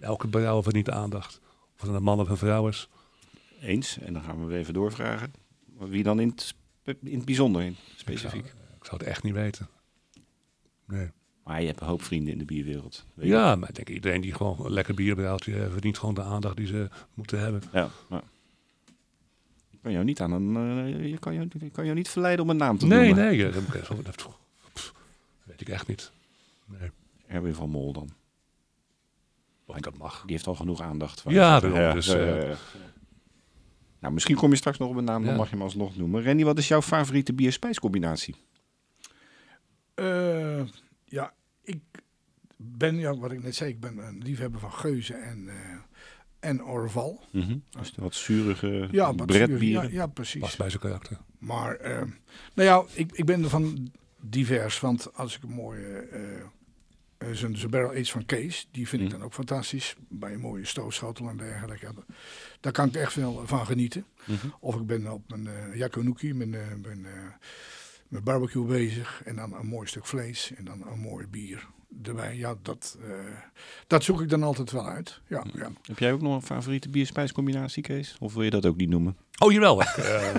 Speaker 6: elke brouwer verdient aandacht. Of het een man of een vrouw is.
Speaker 4: Eens. En dan gaan we weer even doorvragen. Wie dan in het, in het bijzonder, in, specifiek?
Speaker 6: Ik zou het echt niet weten. Nee.
Speaker 4: Maar je hebt een hoop vrienden in de bierwereld. weet je.
Speaker 6: Ja, maar ik denk iedereen die gewoon lekker bier brouwt, die eh, verdient gewoon de aandacht die ze moeten hebben.
Speaker 4: Ja, maar... Ik kan jou niet aan een... eh, je kan jou, ik kan jou niet verleiden om een naam te
Speaker 6: Nee,
Speaker 4: noemen.
Speaker 6: nee, eh, dat, weet ik echt niet. Nee,
Speaker 4: Erwin van Mol dan.
Speaker 6: of dat mag.
Speaker 4: Die heeft al genoeg aandacht.
Speaker 6: Ja, daarom, dus,
Speaker 4: ja,
Speaker 6: eh,
Speaker 4: ja, ja. Nou, misschien kom je straks nog op een naam, dan
Speaker 6: Ja.
Speaker 4: mag je hem alsnog noemen. Renny, wat is jouw favoriete bier-spijscombinatie?
Speaker 7: Eh, ja, ik ben, ja, wat ik net zei, ik ben een liefhebber van Geuze en, eh, en Orval.
Speaker 4: Dus wat zurige
Speaker 7: Ja, wat
Speaker 4: bredbieren.
Speaker 7: Ja, ja, precies.
Speaker 6: Past bij zijn karakter.
Speaker 7: Maar, eh, nou ja, ik, ik ben ervan divers. Want als ik een mooie, eh eh, zo'n zo'n barrel aged van Kees, die vind ik
Speaker 4: Mhm.
Speaker 7: dan ook fantastisch. Bij een mooie stoofschotel en dergelijke. Daar kan ik echt veel van genieten.
Speaker 4: Mhm.
Speaker 7: Of ik ben op mijn uh, Yakunuki, mijn, eh, mijn, eh, mijn barbecue bezig. En dan een mooi stuk vlees en dan een mooi bier erbij. Ja, dat, eh, dat zoek ik dan altijd wel uit. Ja, ja.
Speaker 4: Heb jij ook nog een favoriete bier-spijscombinatie, Kees? Of wil je dat ook niet noemen?
Speaker 6: Oh, jawel. Ik, eh,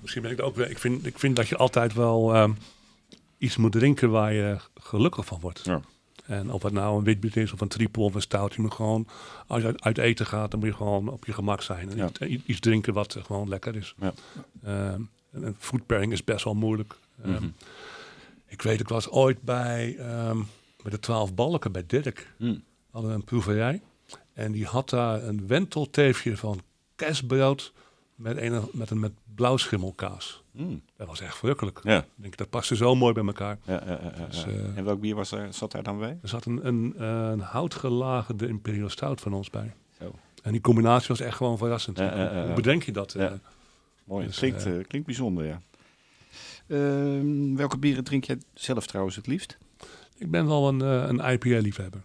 Speaker 6: misschien ben ik dat ook. Ik vind, ik vind dat je altijd wel ehm, iets moet drinken waar je gelukkig van wordt.
Speaker 4: Ja.
Speaker 6: En of het nou een witbier is of een triple of een stout. Je moet gewoon, als je uit, uit eten gaat, dan moet je gewoon op je gemak zijn. En
Speaker 4: Ja.
Speaker 6: iets, drinken wat eh, gewoon lekker is.
Speaker 4: Ja.
Speaker 6: Ehm, en een food pairing is best wel moeilijk. Ehm,
Speaker 4: Mhm.
Speaker 6: Ik weet, ik was ooit bij, bij de Twaalf Balken bij Dirk.
Speaker 4: Mm.
Speaker 6: Hadden we een proeverij. En die had daar een wentelteefje van kerstbrood met een, met een met blauwschimmelkaas.
Speaker 4: Mm.
Speaker 6: Dat was echt verrukkelijk.
Speaker 4: Ja.
Speaker 6: Ik denk, dat paste zo mooi bij elkaar.
Speaker 4: Ja, ja, ja, ja,
Speaker 6: Dus, eh,
Speaker 4: en welk bier was er, zat daar dan bij?
Speaker 6: Er zat een, een, een houtgelagerde Imperial Stout van ons bij.
Speaker 4: Zo.
Speaker 6: En die combinatie was echt gewoon verrassend.
Speaker 4: Ja, ja, ja, ja.
Speaker 6: Hoe bedenk je dat?
Speaker 4: Ja.
Speaker 6: eh?
Speaker 4: Mooi,
Speaker 6: Dus,
Speaker 4: klinkt,
Speaker 6: eh,
Speaker 4: klinkt bijzonder, ja. Ehm, welke bieren drink jij zelf trouwens het liefst?
Speaker 6: ik ben wel een, een IPA-liefhebber.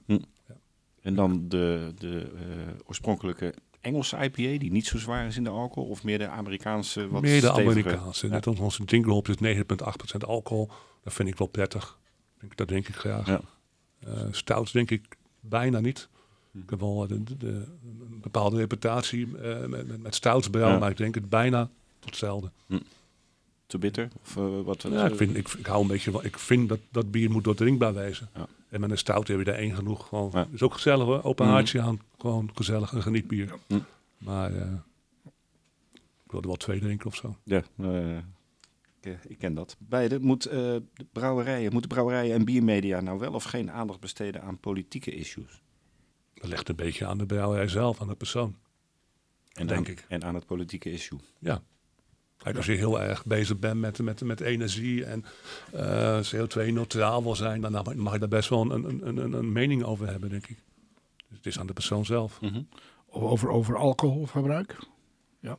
Speaker 4: En dan de, de eh, oorspronkelijke Engelse IPA, die niet zo zwaar is in de alcohol, of meer de Amerikaanse, wat
Speaker 6: Meer de
Speaker 4: stevige?
Speaker 6: Amerikaanse. Net als onze Jingle Hops is 9,8% alcohol. Dat vind ik wel prettig. Dat denk ik graag.
Speaker 4: Ja.
Speaker 6: Eh, stouts denk ik bijna niet. Ik heb wel de, de, de- een bepaalde reputatie eh, met, met, met
Speaker 4: Ja.
Speaker 6: maar ik denk het bijna tot hetzelfde.
Speaker 4: Te bitter? Of, eh, wat,
Speaker 6: Ja, ik, vind, ik, ik hou een beetje van, ik vind dat, dat bier moet doordrinkbaar wezen.
Speaker 4: Ja.
Speaker 6: En met een stout heb je daar één genoeg. Gewoon,
Speaker 4: Ja.
Speaker 6: is ook gezellig hoor, open
Speaker 4: Mm.
Speaker 6: haartje aan. Gewoon gezellig, een genietbier.
Speaker 4: Mm.
Speaker 6: Maar eh, ik wilde wel twee drinken of zo.
Speaker 4: Ja, eh, ik, ik ken dat. Beide. Moet, eh, de brouwerijen, moeten brouwerijen en biermedia nou wel of geen aandacht besteden aan politieke issues?
Speaker 6: Dat ligt een beetje aan de brouwerij zelf, aan de persoon.
Speaker 4: En
Speaker 6: Denk
Speaker 4: aan,
Speaker 6: ik.
Speaker 4: En aan het politieke issue.
Speaker 6: Ja. Kijk, als je heel erg bezig bent met, met, met energie en eh, CO2-neutraal wil zijn, dan mag- je daar best wel een, een, een, een, een mening over hebben, denk ik. Dus het is aan de persoon zelf.
Speaker 4: Mhm.
Speaker 7: Over, over alcoholverbruik. Ja.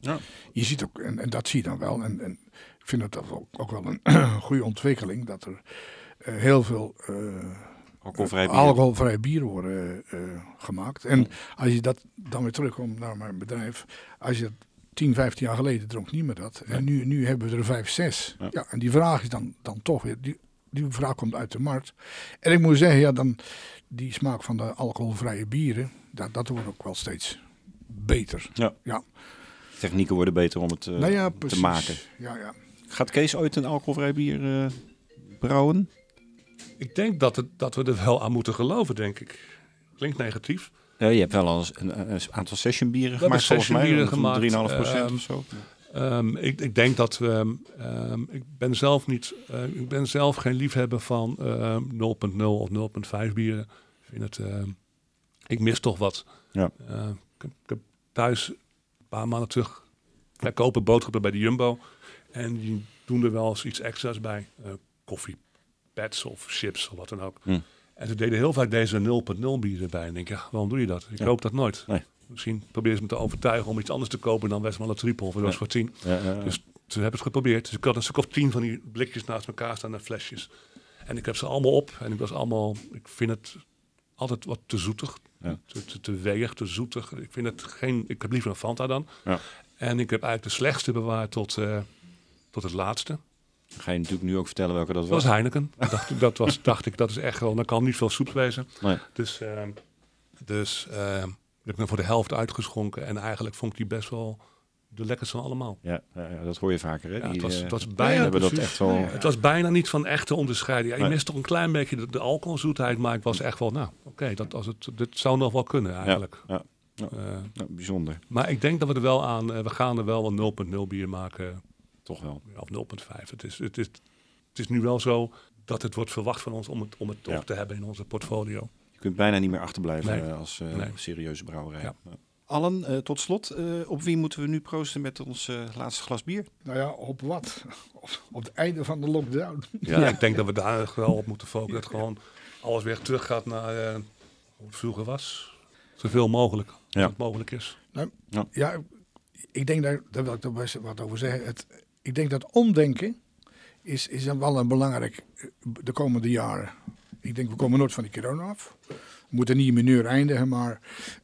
Speaker 4: Ja.
Speaker 7: Je ziet ook, en, en dat zie je dan wel. En, en ik vind het ook, ook wel een goede ontwikkeling dat er eh, heel veel eh,
Speaker 4: Alcoholvrij bier.
Speaker 7: alcoholvrij bier worden eh, gemaakt. En als je dat dan weer terugkomt naar mijn bedrijf, als je dat 10, 15 jaar geleden dronk niemand dat. En nu, nu hebben we er 5, 6.
Speaker 4: Ja.
Speaker 7: Ja. en die vraag is dan, dan toch weer, die, die vraag komt uit de markt. En ik moet zeggen, ja, dan die smaak van de alcoholvrije bieren, dat, dat wordt ook wel steeds beter.
Speaker 4: Ja.
Speaker 7: Ja.
Speaker 4: Technieken worden beter om het eh,
Speaker 7: nou ja,
Speaker 4: te
Speaker 7: precies.
Speaker 4: maken.
Speaker 7: Ja, ja.
Speaker 4: Gaat Kees ooit een alcoholvrij bier eh, brouwen?
Speaker 6: Ik denk dat, het, dat we er wel aan moeten geloven, denk ik. Klinkt negatief.
Speaker 4: Ja, je hebt wel eens een, een, aantal session bieren gemaakt volgens mij.
Speaker 6: bieren
Speaker 4: 3,5
Speaker 6: gemaakt, ehm,
Speaker 4: of zo.
Speaker 6: Ehm, ik, ik denk dat we. ehm, ik ben zelf niet. eh, ik ben zelf geen liefhebber van ehm 0.0 of 0.5 bieren. Ik vind het. ik mis toch wat.
Speaker 4: Ja.
Speaker 6: Eh, ik, heb, ik heb thuis een paar maanden terug. Wij kopen boodschappen bij de Jumbo. En die doen er wel eens iets extra's bij. eh koffie, pads of chips of wat dan ook.
Speaker 4: Hm.
Speaker 6: En ze deden heel vaak deze 0.0 bier erbij. En ik denk, ja, waarom doe je dat? Ik
Speaker 4: Ja.
Speaker 6: koop dat nooit.
Speaker 4: Nee.
Speaker 6: Misschien probeer ze me te overtuigen om iets anders te kopen dan Westmalle Triple of
Speaker 4: Ja.
Speaker 6: voor 10.
Speaker 4: Ja.
Speaker 6: Dus ze hebben het geprobeerd. Dus ik had een stuk of tien van die blikjes naast elkaar staan en flesjes. En ik heb ze allemaal op. En ik was allemaal, ik vind het altijd wat te zoetig. Te, te, te weeg, te zoetig. Ik vind het geen, ik heb liever een Fanta dan.
Speaker 4: Ja.
Speaker 6: En ik heb eigenlijk de slechtste bewaard tot, eh, tot het laatste.
Speaker 4: Ga je natuurlijk nu ook vertellen welke dat
Speaker 6: Dat
Speaker 4: was.
Speaker 6: was Heineken. dacht, ik- dat was, dacht ik, dat is echt wel, dan kan niet veel soep wezen.
Speaker 4: Nee.
Speaker 6: Dus, ehm, dus ehm, ik heb hem voor de helft uitgeschonken. En eigenlijk vond ik die best wel de lekkerste van allemaal.
Speaker 4: Ja, dat hoor je vaker. Hè?
Speaker 6: Ja, het was- het was bijna
Speaker 4: hebben dat
Speaker 7: precies.
Speaker 4: echt wel.
Speaker 6: Het was bijna niet van echt te onderscheiden. Ja, je
Speaker 4: Nee.
Speaker 6: mist toch een klein beetje de, de alcoholzoetheid, maar ik was echt wel, nou, oké, dat als het, dit zou nog wel kunnen eigenlijk.
Speaker 4: ja, ja.
Speaker 6: Eh,
Speaker 4: Nou, bijzonder,
Speaker 6: maar ik denk dat we er wel aan, eh, we gaan er wel een 0.0 bier maken,
Speaker 4: toch wel.
Speaker 6: of 0.5. Het is, het, is, het is nu wel zo dat het wordt verwacht van ons om het, om het toch
Speaker 4: Ja.
Speaker 6: te hebben in onze portfolio.
Speaker 4: Je kunt bijna niet meer achterblijven
Speaker 6: Nee.
Speaker 4: eh, als eh,
Speaker 6: Nee.
Speaker 4: serieuze brouwerij.
Speaker 6: Ja.
Speaker 4: Ja. Allen, eh, tot slot, eh, op wie moeten we nu proosten met ons laatste glas bier?
Speaker 7: Nou ja, op wat? Op, op het einde van de lockdown.
Speaker 6: Ja. ik denk dat we daar wel op moeten focussen. Dat gewoon alles weer terug gaat naar eh, hoe het vroeger was. Zoveel mogelijk, als
Speaker 4: Ja.
Speaker 6: het mogelijk is.
Speaker 7: Ja, ik denk daar, daar wil ik er best wat over zeggen. Het, ik denk dat omdenken is, is wel een belangrijk eh, de komende jaren. Ik denk, we komen nooit van die corona af. We moeten niet in eindigen, maar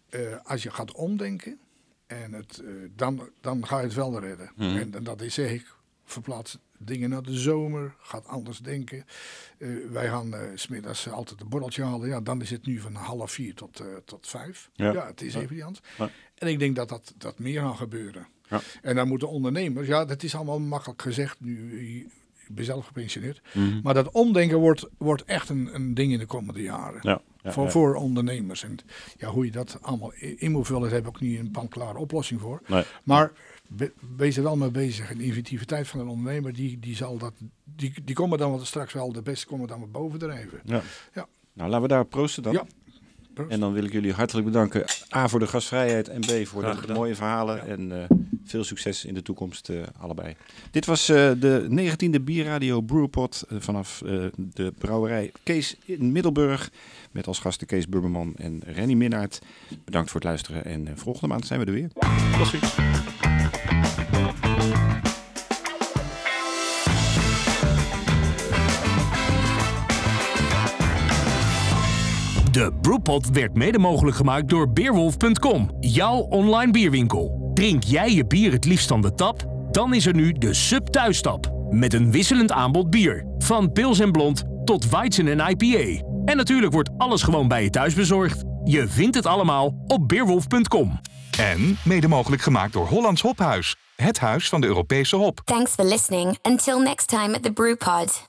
Speaker 7: eh, als je gaat omdenken, en het, eh, dan, dan ga je het wel redden. en, en dat is zeg ik, verplaats dingen naar de zomer, gaat anders denken. Wij gaan 's smiddags altijd een borreltje halen. Ja, dan is het nu van half vier tot, tot vijf.
Speaker 4: Ja.
Speaker 7: Ja, het is even anders.
Speaker 4: Ja.
Speaker 7: En ik denk dat dat, dat meer gaat gebeuren.
Speaker 4: Ja.
Speaker 7: En dan moeten ondernemers, ja, dat is allemaal makkelijk gezegd nu. Ik ben zelf gepensioneerd. Maar dat omdenken wordt, wordt echt een, een ding in de komende jaren.
Speaker 4: Ja, ja,
Speaker 7: voor,
Speaker 4: ja.
Speaker 7: voor ondernemers. En ja, hoe je dat allemaal in moet vullen, daar heb ik ook niet een panklare oplossing voor.
Speaker 4: Nee.
Speaker 7: Maar be- wees er wel mee bezig. En de inventiviteit van een ondernemer, die, die zal dat. Die, die komen dan wat straks wel, de beste komen dan wat bovendrijven.
Speaker 4: Ja.
Speaker 7: Ja.
Speaker 4: Nou, laten we daar proosten dan.
Speaker 7: Ja. Proost.
Speaker 4: En dan wil ik jullie hartelijk bedanken. A voor de gastvrijheid en B voor
Speaker 6: Graag
Speaker 4: de
Speaker 6: gedaan.
Speaker 4: mooie verhalen. En eh, veel succes in de toekomst eh, allebei. Dit was eh, de 19e Bierradio Brewpot eh, vanaf de brouwerij Kees in Middelburg. Met als gasten Kees Burberman en Renny Minnaert. Bedankt voor het luisteren en volgende maand zijn we er weer.
Speaker 6: Tot ziens.
Speaker 1: De Brewpot werd mede mogelijk gemaakt door Beerwolf.com, jouw online bierwinkel. Drink jij je bier het liefst van de tap? Dan is er nu de Sub Thuistap. Met een wisselend aanbod bier. Van pils en blond tot Weizen en IPA. En natuurlijk wordt alles gewoon bij je thuis bezorgd. Je vindt het allemaal op Beerwolf.com.
Speaker 2: En mede mogelijk gemaakt door Hollands Hophuis. Het huis van de Europese hop.
Speaker 3: Thanks for listening. Until next time at the Brew Pod.